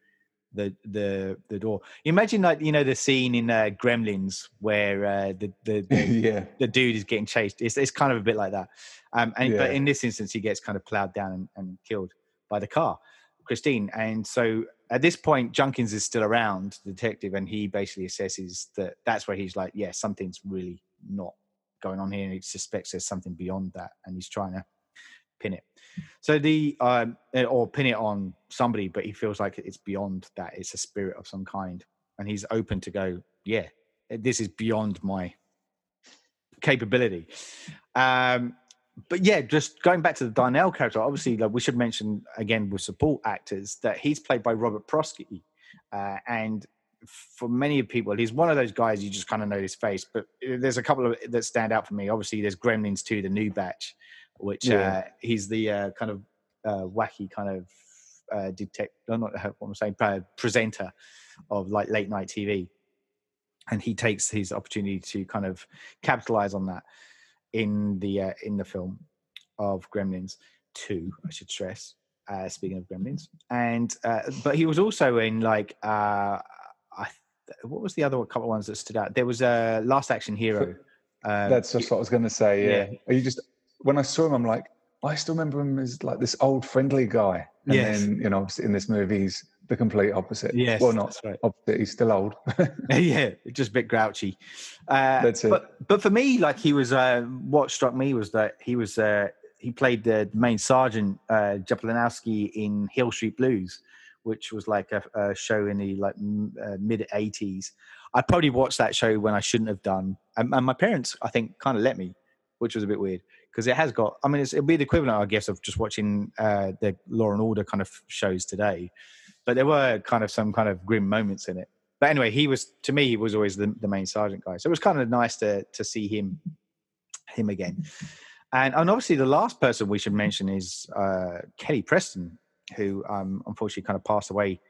Speaker 2: the the the door. Imagine like you know the scene in uh, Gremlins where uh, the the the,
Speaker 3: yeah.
Speaker 2: the, dude is getting chased. It's it's kind of a bit like that. Um, and yeah. but in this instance, he gets kind of plowed down and, and killed by the car, Christine. And so at this point, Junkins is still around, the detective, and he basically assesses that that's where he's like, yeah, something's really not going on here, and he suspects there's something beyond that, and he's trying to pin it. So the um, eh, or pin it on somebody, but he feels like it's beyond that. It's a spirit of some kind, and he's open to go. Yeah, eh, this is beyond my capability. Um, but yeah, just going back to the Darnell character, obviously, like we should mention again with support actors that he's played by Robert Prosky, uh, and for many people, he's one of those guys you just kind of know his face. But eh, there's a couple of that stand out for me. Obviously, there's Gremlins 2, the new batch, which yeah. uh, he's the uh, kind of uh, wacky kind of uh, detect, not what I'm saying, presenter of like late night TV, and he takes his opportunity to kind of capitalize on that in the uh, in the film of Gremlins Two, I should stress. Uh, speaking of Gremlins, and uh, but he was also in like uh, I, what was the other couple of ones that stood out? There was a uh, Last Action Hero.
Speaker 3: Um, That's just what I was going to say. Yeah. yeah. Are you just when I saw him, I'm like, I still remember him as like this old friendly guy. And
Speaker 2: Yes.
Speaker 3: then, you know, obviously in this movie, he's the complete opposite.
Speaker 2: Yes,
Speaker 3: Well, not
Speaker 2: right.
Speaker 3: opposite. He's still old.
Speaker 2: yeah, just a bit grouchy. Uh,
Speaker 3: That's it.
Speaker 2: But but for me, like he was, uh, what struck me was that he was uh, he played the main sergeant uh, in Hill Street Blues, which was like a, a show in the like m- uh, mid '80s. I probably watched that show when I shouldn't have done, and, and my parents, I think, kind of let me, which was a bit weird because it has got. I mean, it's, it'd be the equivalent, I guess, of just watching uh, the Law and Order kind of shows today. But there were kind of some kind of grim moments in it. But anyway, he was to me he was always the, the main sergeant guy. So it was kind of nice to to see him him again. And and obviously the last person we should mention is uh, Kelly Preston, who um, unfortunately kind of passed away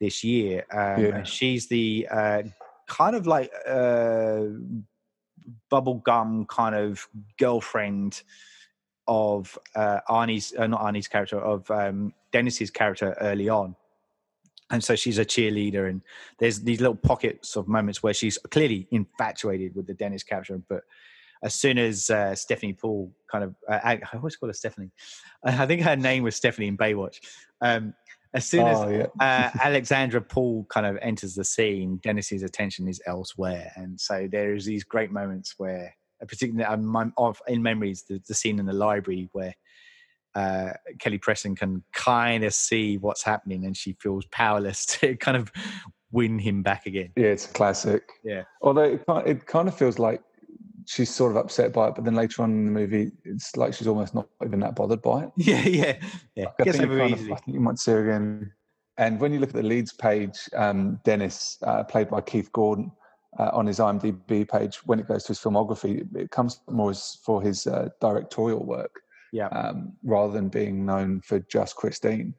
Speaker 2: this year. Um,
Speaker 3: Yeah.
Speaker 2: she's the uh, kind of like uh, bubblegum kind of girlfriend of uh, Arnie's, uh, not Arnie's character, of um, Dennis's character early on. And so she's a cheerleader, and there's these little pockets of moments where she's clearly infatuated with the Dennis character. But as soon as uh, Stephanie Paul kind of, uh, I I always call her Stephanie. I think her name was Stephanie in Baywatch. Um, as soon as
Speaker 3: oh, yeah.
Speaker 2: uh, Alexandra Paul kind of enters the scene, Dennis's attention is elsewhere, and so there is these great moments where, uh, particularly um, of in memories, the, the scene in the library where uh, Kelly Preston can kind of see what's happening, and she feels powerless to kind of win him back again.
Speaker 3: Yeah, it's a classic.
Speaker 2: Yeah.
Speaker 3: Although it, it kind of feels like she's sort of upset by it, but then later on in the movie, it's like she's almost not even that bothered by it.
Speaker 2: Yeah, yeah, yeah.
Speaker 3: I
Speaker 2: Gets
Speaker 3: think, you kind of- I think you might see her again. And when you look at the leads page, um, Dennis, uh, played by Keith Gordon, uh, on his IMDb page, when it goes to his filmography, it comes more as for his uh, directorial work
Speaker 2: Yeah,
Speaker 3: um, rather than being known for just Christine.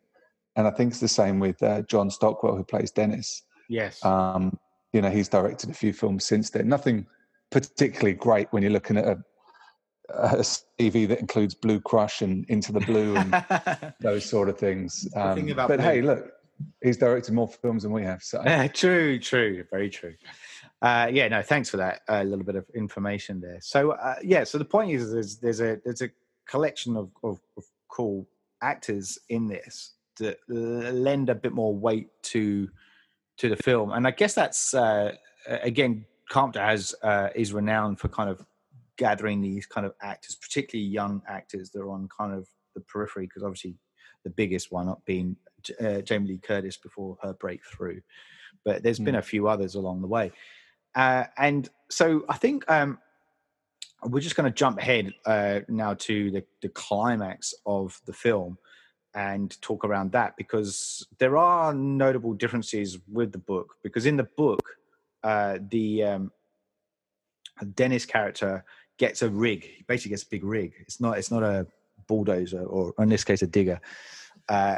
Speaker 3: And I think it's the same with uh, John Stockwell, who plays Dennis.
Speaker 2: yes,
Speaker 3: Um, you know, he's directed a few films since then. Nothing particularly great when you're looking at a, a CV that includes Blue Crush and Into the Blue and those sort of things. Um, but
Speaker 2: Blue-
Speaker 3: hey, look, he's directed more films than we have. So
Speaker 2: Uh, true, true, very true. Uh, yeah, no, thanks for that. A little bit of information there. So, uh, yeah, so the point is, there's, there's a there's a collection of, of, of cool actors in this that uh, lend a bit more weight to to the film, and I guess that's uh, again, Carpenter has uh, is renowned for kind of gathering these kind of actors, particularly young actors that are on kind of the periphery, because obviously the biggest one up being uh, Jamie Lee Curtis before her breakthrough, but there's been a few others along the way. Uh, and so I think um, we're just going to jump ahead uh, now to the, the climax of the film and talk around that because there are notable differences with the book. Because in the book, uh, the um, Dennis character gets a rig. He basically gets a big rig. It's not. It's not a bulldozer or, in this case, a digger. Uh,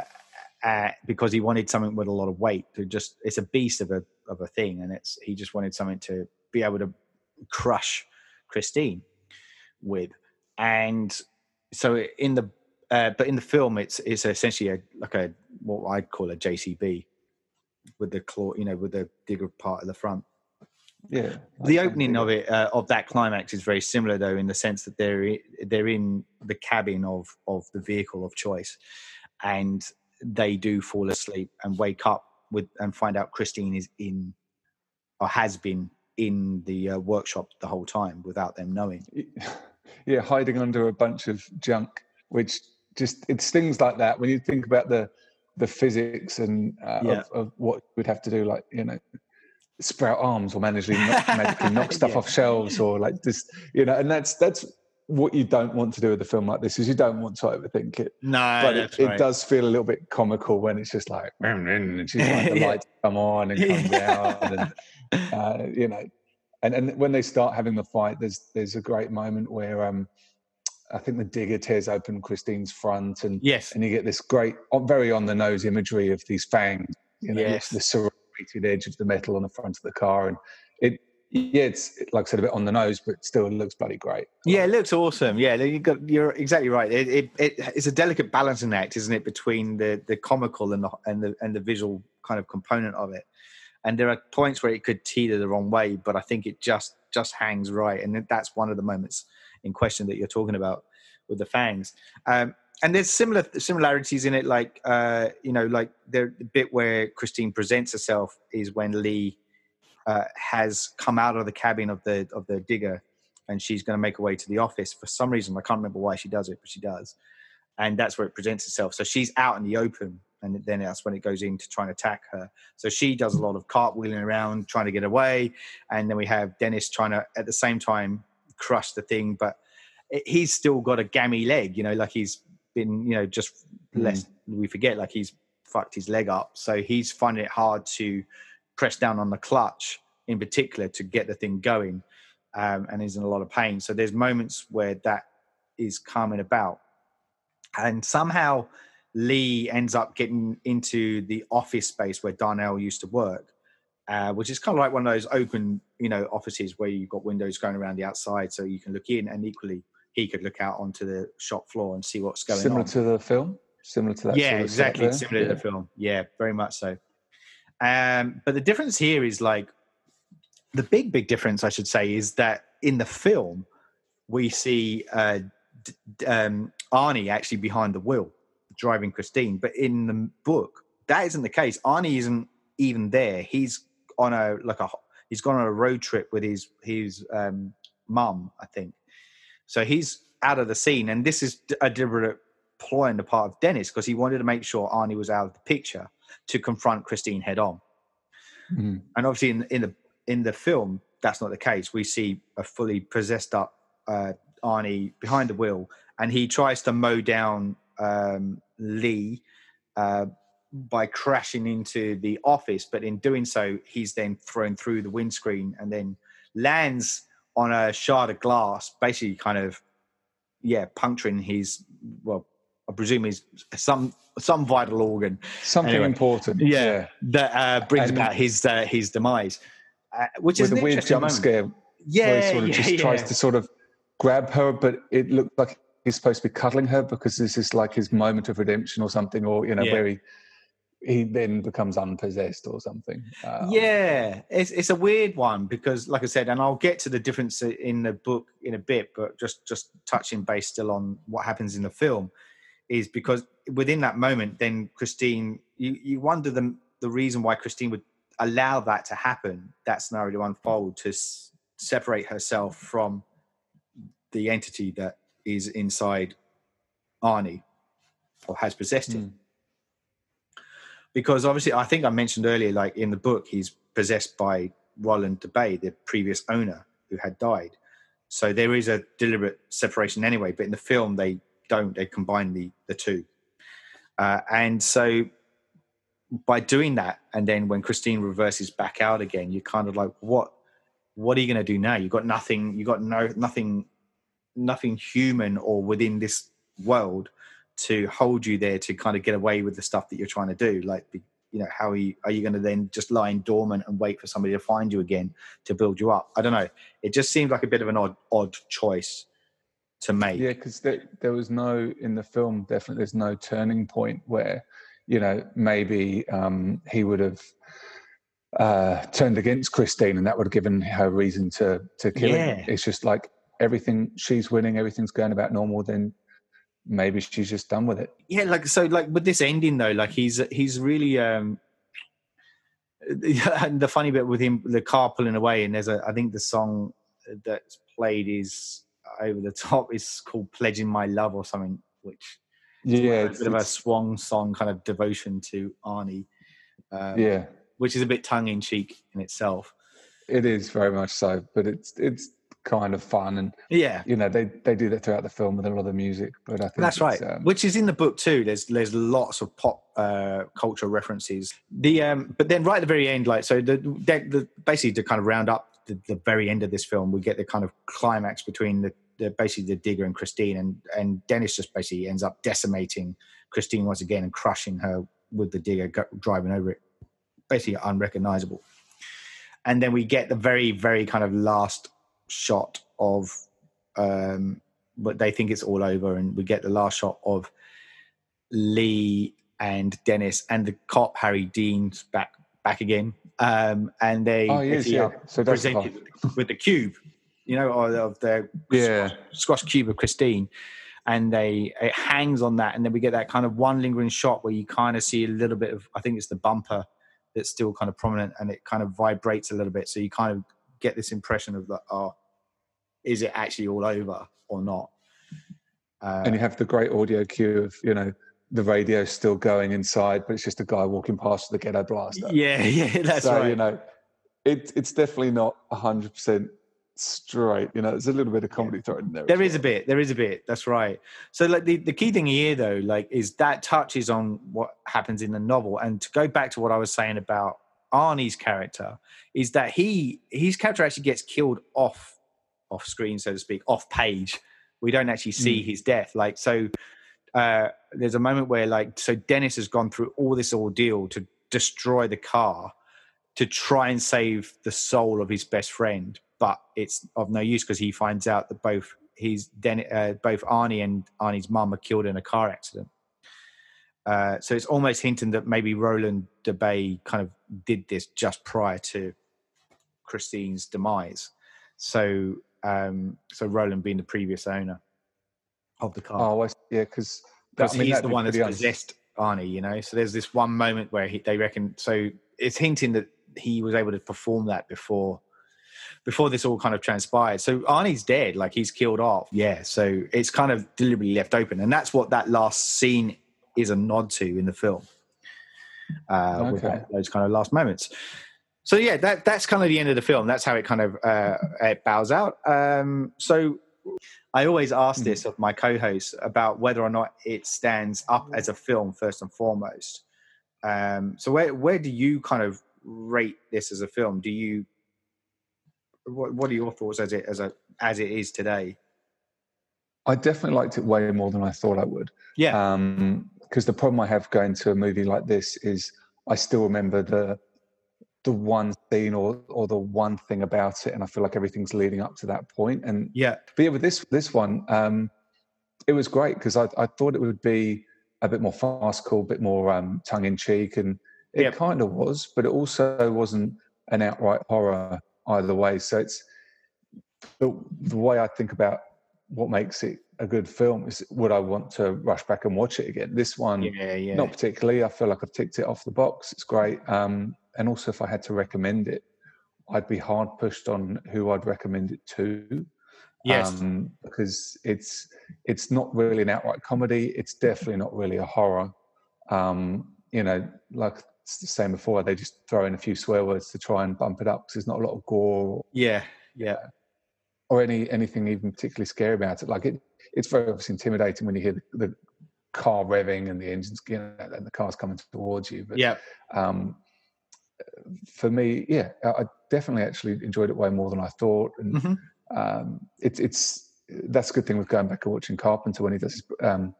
Speaker 2: uh, because he wanted something with a lot of weight to just it's a beast of a of a thing and it's he just wanted something to be able to crush Christine with and so in the uh, but in the film it's it's essentially a like a what I'd call a JCB with the claw you know with the digger part of the front
Speaker 3: yeah,
Speaker 2: the opening of it uh, of that climax is very similar though in the sense that they're they're in the cabin of of the vehicle of choice and they do fall asleep and wake up with and find out Christine is in or has been in the uh, workshop the whole time without them knowing
Speaker 3: yeah, hiding under a bunch of junk, which just it's things like that. When you think about the the physics and uh,
Speaker 2: Yeah.
Speaker 3: of, of what we'd have to do, like you know, sprout arms or magically knock, magically knock stuff
Speaker 2: Yeah.
Speaker 3: off shelves, or like just you know, and that's that's what you don't want to do with a film like this is you don't want to overthink it
Speaker 2: no
Speaker 3: but it, it does feel a little bit comical when it's just like and she's like the
Speaker 2: Yeah.
Speaker 3: lights come on and
Speaker 2: come
Speaker 3: out and uh, you know and and when they start having the fight there's there's a great moment where um I think the digger tears open Christine's front and
Speaker 2: yes
Speaker 3: and you get this great very on the nose imagery of these fangs you know
Speaker 2: Yes.
Speaker 3: the serrated edge of the metal on the front of the car and it yeah it's like I said a bit on the nose but still it looks bloody great
Speaker 2: Yeah, it looks awesome. Yeah, you got you're exactly right. It, it, it it's a delicate balancing act, isn't it, between the the comical and the and the and the visual kind of component of it. And there are points where it could teeter the wrong way, but I think it just just hangs right. And that's one of the moments in question that you're talking about, with the fangs. Um, and there's similar similarities in it, like uh, you know, like the, bit where Christine presents herself is when Leigh uh, has come out of the cabin of the of the digger, and she's going to make her way to the office. For some reason, I can't remember why she does it, but she does, and that's where it presents itself. So she's out in the open, and then that's when it goes in to try and attack her. So she does a lot of cartwheeling around, trying to get away, and then we have Dennis trying to at the same time crush the thing, but he's still got a gammy leg, you know, like he's been, you know, just mm. less we forget, like he's fucked his leg up. So he's finding it hard to press down on the clutch in particular to get the thing going, um, and he's in a lot of pain. So there's moments where that is coming about, and somehow Leigh ends up getting into the office space where Darnell used to work. Uh, which is kind of like one of those open, you know, offices where you've got windows going around the outside, so you can look in, and equally he could look out onto the shop floor and see what's going
Speaker 3: similar
Speaker 2: on.
Speaker 3: Similar to the film, similar to that.
Speaker 2: Yeah, exactly, similar
Speaker 3: yeah.
Speaker 2: to the film. Yeah, very much so. Um, but the difference here is like the big, big difference, I should say, is that in the film we see uh, d- um, Arnie actually behind the wheel driving Christine, but in the book that isn't the case. Arnie isn't even there. He's on a like a he's gone on a road trip with his his um, mum, I think, so he's out of the scene, and this is a deliberate ploy on the part of Dennis because he wanted to make sure Arnie was out of the picture to confront Christine head on. Mm-hmm. And obviously, in, in the in the film, that's not the case. We see a fully possessed up uh, Arnie behind the wheel, and he tries to mow down um, Leigh uh, by crashing into the office. But in doing so, he's then thrown through the windscreen and then lands on a shard of glass, basically kind of yeah, puncturing his well, I presume he's some some vital organ,
Speaker 3: something anyway, important.
Speaker 2: Yeah, yeah. that uh, brings and about his uh, his demise, uh, which is
Speaker 3: a weird jump
Speaker 2: moment.
Speaker 3: scare.
Speaker 2: Yeah,
Speaker 3: he sort of
Speaker 2: yeah,
Speaker 3: just
Speaker 2: yeah.
Speaker 3: tries to sort of grab her, but it looked like he's supposed to be cuddling her because this is like his moment of redemption or something, or you know, where he he then becomes unpossessed or something.
Speaker 2: Um, yeah, it's it's a weird one because, like I said, and I'll get to the difference in the book in a bit, but just just touching base still on what happens in the film is because within that moment, then Christine, you you wonder the the reason why Christine would allow that to happen, that scenario to unfold, to s- separate herself from the entity that is inside Arnie or has possessed him. Mm because obviously I think I mentioned earlier, like in the book, he's possessed by Roland LeBay, the previous owner who had died. So there is a deliberate separation anyway, but in the film they don't. They combine the the two, uh, and so by doing that, and then when Christine reverses back out again, you're kind of like, what? What are you going to do now? You've got nothing. You've got no nothing, nothing human or within this world to hold you there to kind of get away with the stuff that you're trying to do like you know how are you, are you going to then just lie in dormant and wait for somebody to find you again to build you up? I don't know. It just seemed like a bit of an odd odd choice to make.
Speaker 3: Yeah because there, there was no in the film definitely there's no turning point where you know maybe um, he would have uh, turned against christine and that would have given her reason to to kill yeah. him it's just like everything she's winning everything's going about normal then maybe she's just done with it.
Speaker 2: Yeah, like so, like with this ending though, like he's he's really um and the funny bit with him, the car pulling away, and there's a I think the song that's played is over the top is called "Pledging My Love" or something, which
Speaker 3: yeah,
Speaker 2: a bit of a swan song kind of devotion to Arnie.
Speaker 3: Um, yeah,
Speaker 2: which is a bit tongue in cheek in itself.
Speaker 3: It is very much so, but it's it's kind of fun and
Speaker 2: yeah.
Speaker 3: you know they they do that throughout the film with a lot of the music but i think
Speaker 2: that's right um, which is in the book too. There's there's lots of pop uh culture references. The um but then right at the very end like so the, the, the basically to kind of round up the, the, very end of this film we get the kind of climax between the, the basically the digger and christine and and dennis just basically ends up decimating christine once again and crushing her with the digger driving over it. Basically unrecognizable. And then we get the very very kind of last shot of um but they think it's all over and we get the last shot of leigh and dennis and the cop harry dean's back back again. Um and they
Speaker 3: oh, yes, yeah. so
Speaker 2: presented with the cube you know of the
Speaker 3: yeah.
Speaker 2: squash, squash cube of christine. And they it hangs on that, and then we get that kind of one lingering shot where you kind of see a little bit of I think it's the bumper that's still kind of prominent, and it kind of vibrates a little bit, so you kind of get this impression of that. Oh, is it actually all over or not?
Speaker 3: Uh, and you have the great audio cue of you know the radio still going inside, but it's just a guy walking past the ghetto blaster.
Speaker 2: Yeah, yeah, that's so, right.
Speaker 3: You know, it, it's definitely not hundred percent straight. You know, there's a little bit of comedy yeah. thrown in there.
Speaker 2: There is well. a bit. There is a bit. That's right. So, like the, the key thing here, though, like, is that touches on what happens in the novel. And to go back to what I was saying about Arnie's character, is that he his character actually gets killed off off screen, so to speak, off page. We don't actually see mm. his death. Like, so uh, there's a moment where, like, so Dennis has gone through all this ordeal to destroy the car to try and save the soul of his best friend but it's of no use because he finds out that both he's Den- uh, both Arnie and Arnie's mum are killed in a car accident. Uh, so it's almost hinting that maybe Roland LeBay kind of did this just prior to Christine's demise. So, um, so Roland being the previous owner of the car.
Speaker 3: Oh, I, yeah, because
Speaker 2: because I mean, he's the one that's possessed Arnie. You know, so there's this one moment where he, they reckon. So it's hinting that he was able to perform that before before this all kind of transpired. So Arnie's dead, like he's killed off. Yeah. So it's kind of deliberately left open. And that's what that last scene is a nod to in the film. Uh, okay. with that, those kind of last moments. So yeah, that that's kind of the end of the film. That's how it kind of uh, it bows out. Um, so I always ask this mm-hmm. of my co-hosts about whether or not it stands up as a film first and foremost. Um, so where where do you kind of rate this as a film? Do you what, what are your thoughts as it as a as it is today?
Speaker 3: I definitely liked it way more than I thought I would.
Speaker 2: Yeah.
Speaker 3: Because um, the problem I have going to a movie like this is I still remember the the one scene or or the one thing about it, and I feel like everything's leading up to that point. And
Speaker 2: yeah,
Speaker 3: but yeah, with this this one, um, it was great because I I thought it would be a bit more farcical, a bit more um, tongue in cheek, and it yep. kind of was, but it also wasn't an outright horror either way. So it's the, the way I think about what makes it a good film is would I want to rush back and watch it again? This one,
Speaker 2: yeah, yeah.
Speaker 3: not particularly. I feel like I've ticked it off the box. It's great. Um, and also, if I had to recommend it, I'd be hard pushed on who I'd recommend it to.
Speaker 2: Yes,
Speaker 3: um, because it's it's not really an outright comedy. It's definitely not really a horror. Um, you know, like the same before. They just throw in a few swear words to try and bump it up because there's not a lot of gore.
Speaker 2: Or, yeah, yeah.
Speaker 3: Or any anything even particularly scary about it. Like it, it's very obviously intimidating when you hear the, the car revving and the engines, you know, and the car's coming towards you. But
Speaker 2: yeah,
Speaker 3: um, for me, yeah, I definitely actually enjoyed it way more than I thought, and mm-hmm. um, it's it's that's a good thing with going back and watching Carpenter when he does um,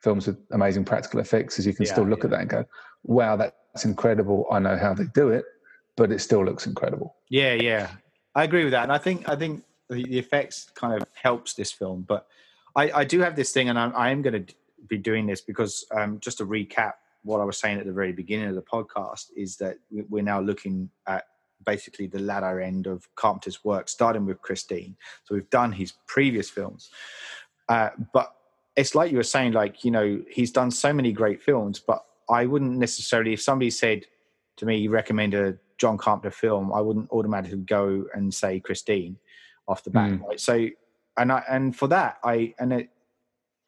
Speaker 3: films with amazing practical effects, is you can yeah, still look yeah. at that and go, "Wow, that's incredible. I know how they do it, but it still looks incredible.
Speaker 2: Yeah, yeah, I agree with that, and I think I think the, the effects kind of helps this film. But I, I do have this thing, and I'm, I am going to be doing this because um, just to recap what I was saying at the very beginning of the podcast is that we're now looking at basically the latter end of Carpenter's work, starting with Christine. So we've done his previous films, uh, but it's like you were saying, like you know, he's done so many great films, but I wouldn't necessarily, if somebody said to me, recommend a John Carpenter film, I wouldn't automatically go and say Christine off the bat. Mm. Right? So, and I, and for that, I, and it,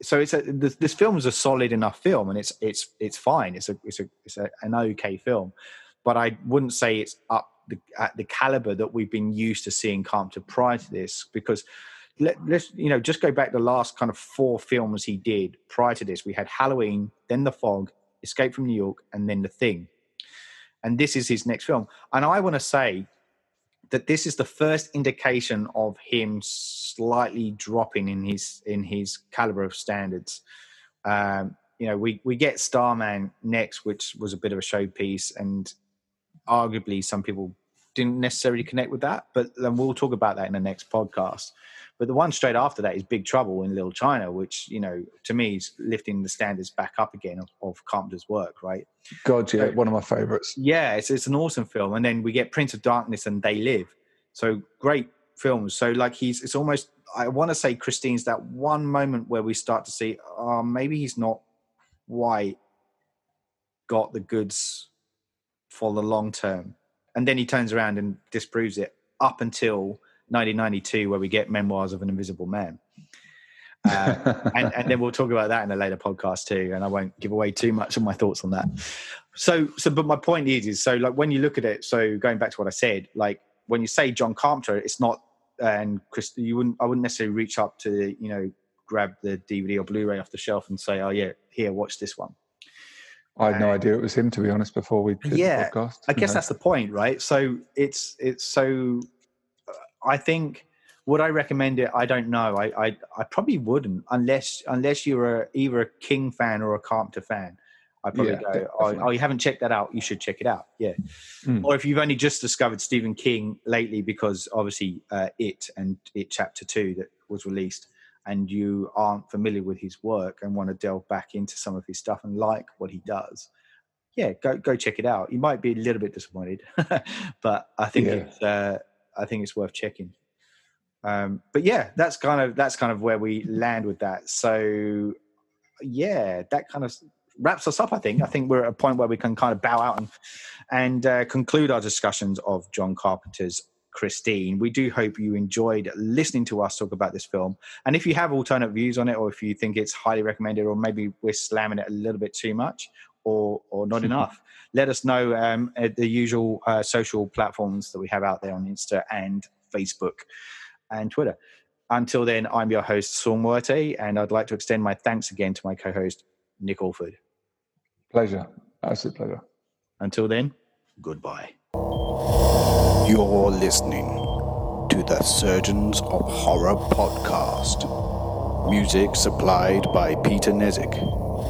Speaker 2: so it's a, this, this film is a solid enough film and it's, it's, it's fine. It's a, it's a, it's a, an okay film, but I wouldn't say it's up the, at the caliber that we've been used to seeing Carpenter prior to this because let, us you know just go back the last kind of four films he did prior to this we had halloween then the fog Escape from New York, and then The Thing. And this is his next film. And I want to say that this is the first indication of him slightly dropping in his in his caliber of standards. Um, you know, we we get Starman next, which was a bit of a showpiece, and arguably some people didn't necessarily connect with that. But then we'll talk about that in the next podcast. But the one straight after that is Big Trouble in Little China, which you know to me is lifting the standards back up again of, of Carpenter's work, right?
Speaker 3: God, yeah, so, one of my favorites.
Speaker 2: Yeah, it's it's an awesome film, and then we get Prince of Darkness and They Live, so great films. So like he's it's almost I want to say Christine's that one moment where we start to see, oh, maybe he's not quite got the goods for the long term. And then he turns around and disproves it up until 1992, where we get Memoirs of an Invisible Man. Uh, and, and, then we'll talk about that in a later podcast too. And I won't give away too much of my thoughts on that. So, so, but my point is, is so like when you look at it, so going back to what I said, like when you say John Carpenter, it's not, and Chris, you wouldn't, I wouldn't necessarily reach up to, you know, grab the DVD or Blu-ray off the shelf and say, oh yeah, here, watch this one.
Speaker 3: I had no idea it was him, to be honest. Before we did yeah, the podcast,
Speaker 2: I guess that's the point, right? So it's it's so. I think would I recommend it? I don't know. I, I, I probably wouldn't unless unless you're a, either a King fan or a Carpenter fan. I probably yeah, go, oh, oh, you haven't checked that out. You should check it out. Yeah. Mm. Or if you've only just discovered Stephen King lately, because obviously uh, it and it chapter two that was released, and you aren't familiar with his work and want to delve back into some of his stuff and like what he does, yeah, go go check it out. You might be a little bit disappointed, but I think yeah. it's uh, I think it's worth checking. Um, but yeah, that's kind of that's kind of where we land with that. So yeah, that kind of wraps us up. I think. I think we're at a point where we can kind of bow out and and uh, conclude our discussions of John Carpenter's Christine. We do hope you enjoyed listening to us talk about this film. And if you have alternate views on it, or if you think it's highly recommended, or maybe we're slamming it a little bit too much, or or not enough, let us know um, at the usual uh, social platforms that we have out there on Insta and Facebook and Twitter. Until then, I'm your host, Saul Muerte, and I'd like to extend my thanks again to my co host, Nick Alford.
Speaker 3: Pleasure. Absolute pleasure.
Speaker 2: Until then, goodbye.
Speaker 1: You're listening to the Surgeons of Horror podcast. Music supplied by Peter Nezik.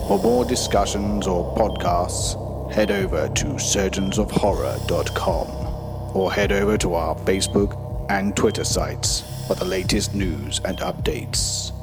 Speaker 1: For more discussions or podcasts, head over to surgeonsofhorror.com or head over to our Facebook and Twitter sites for the latest news and updates.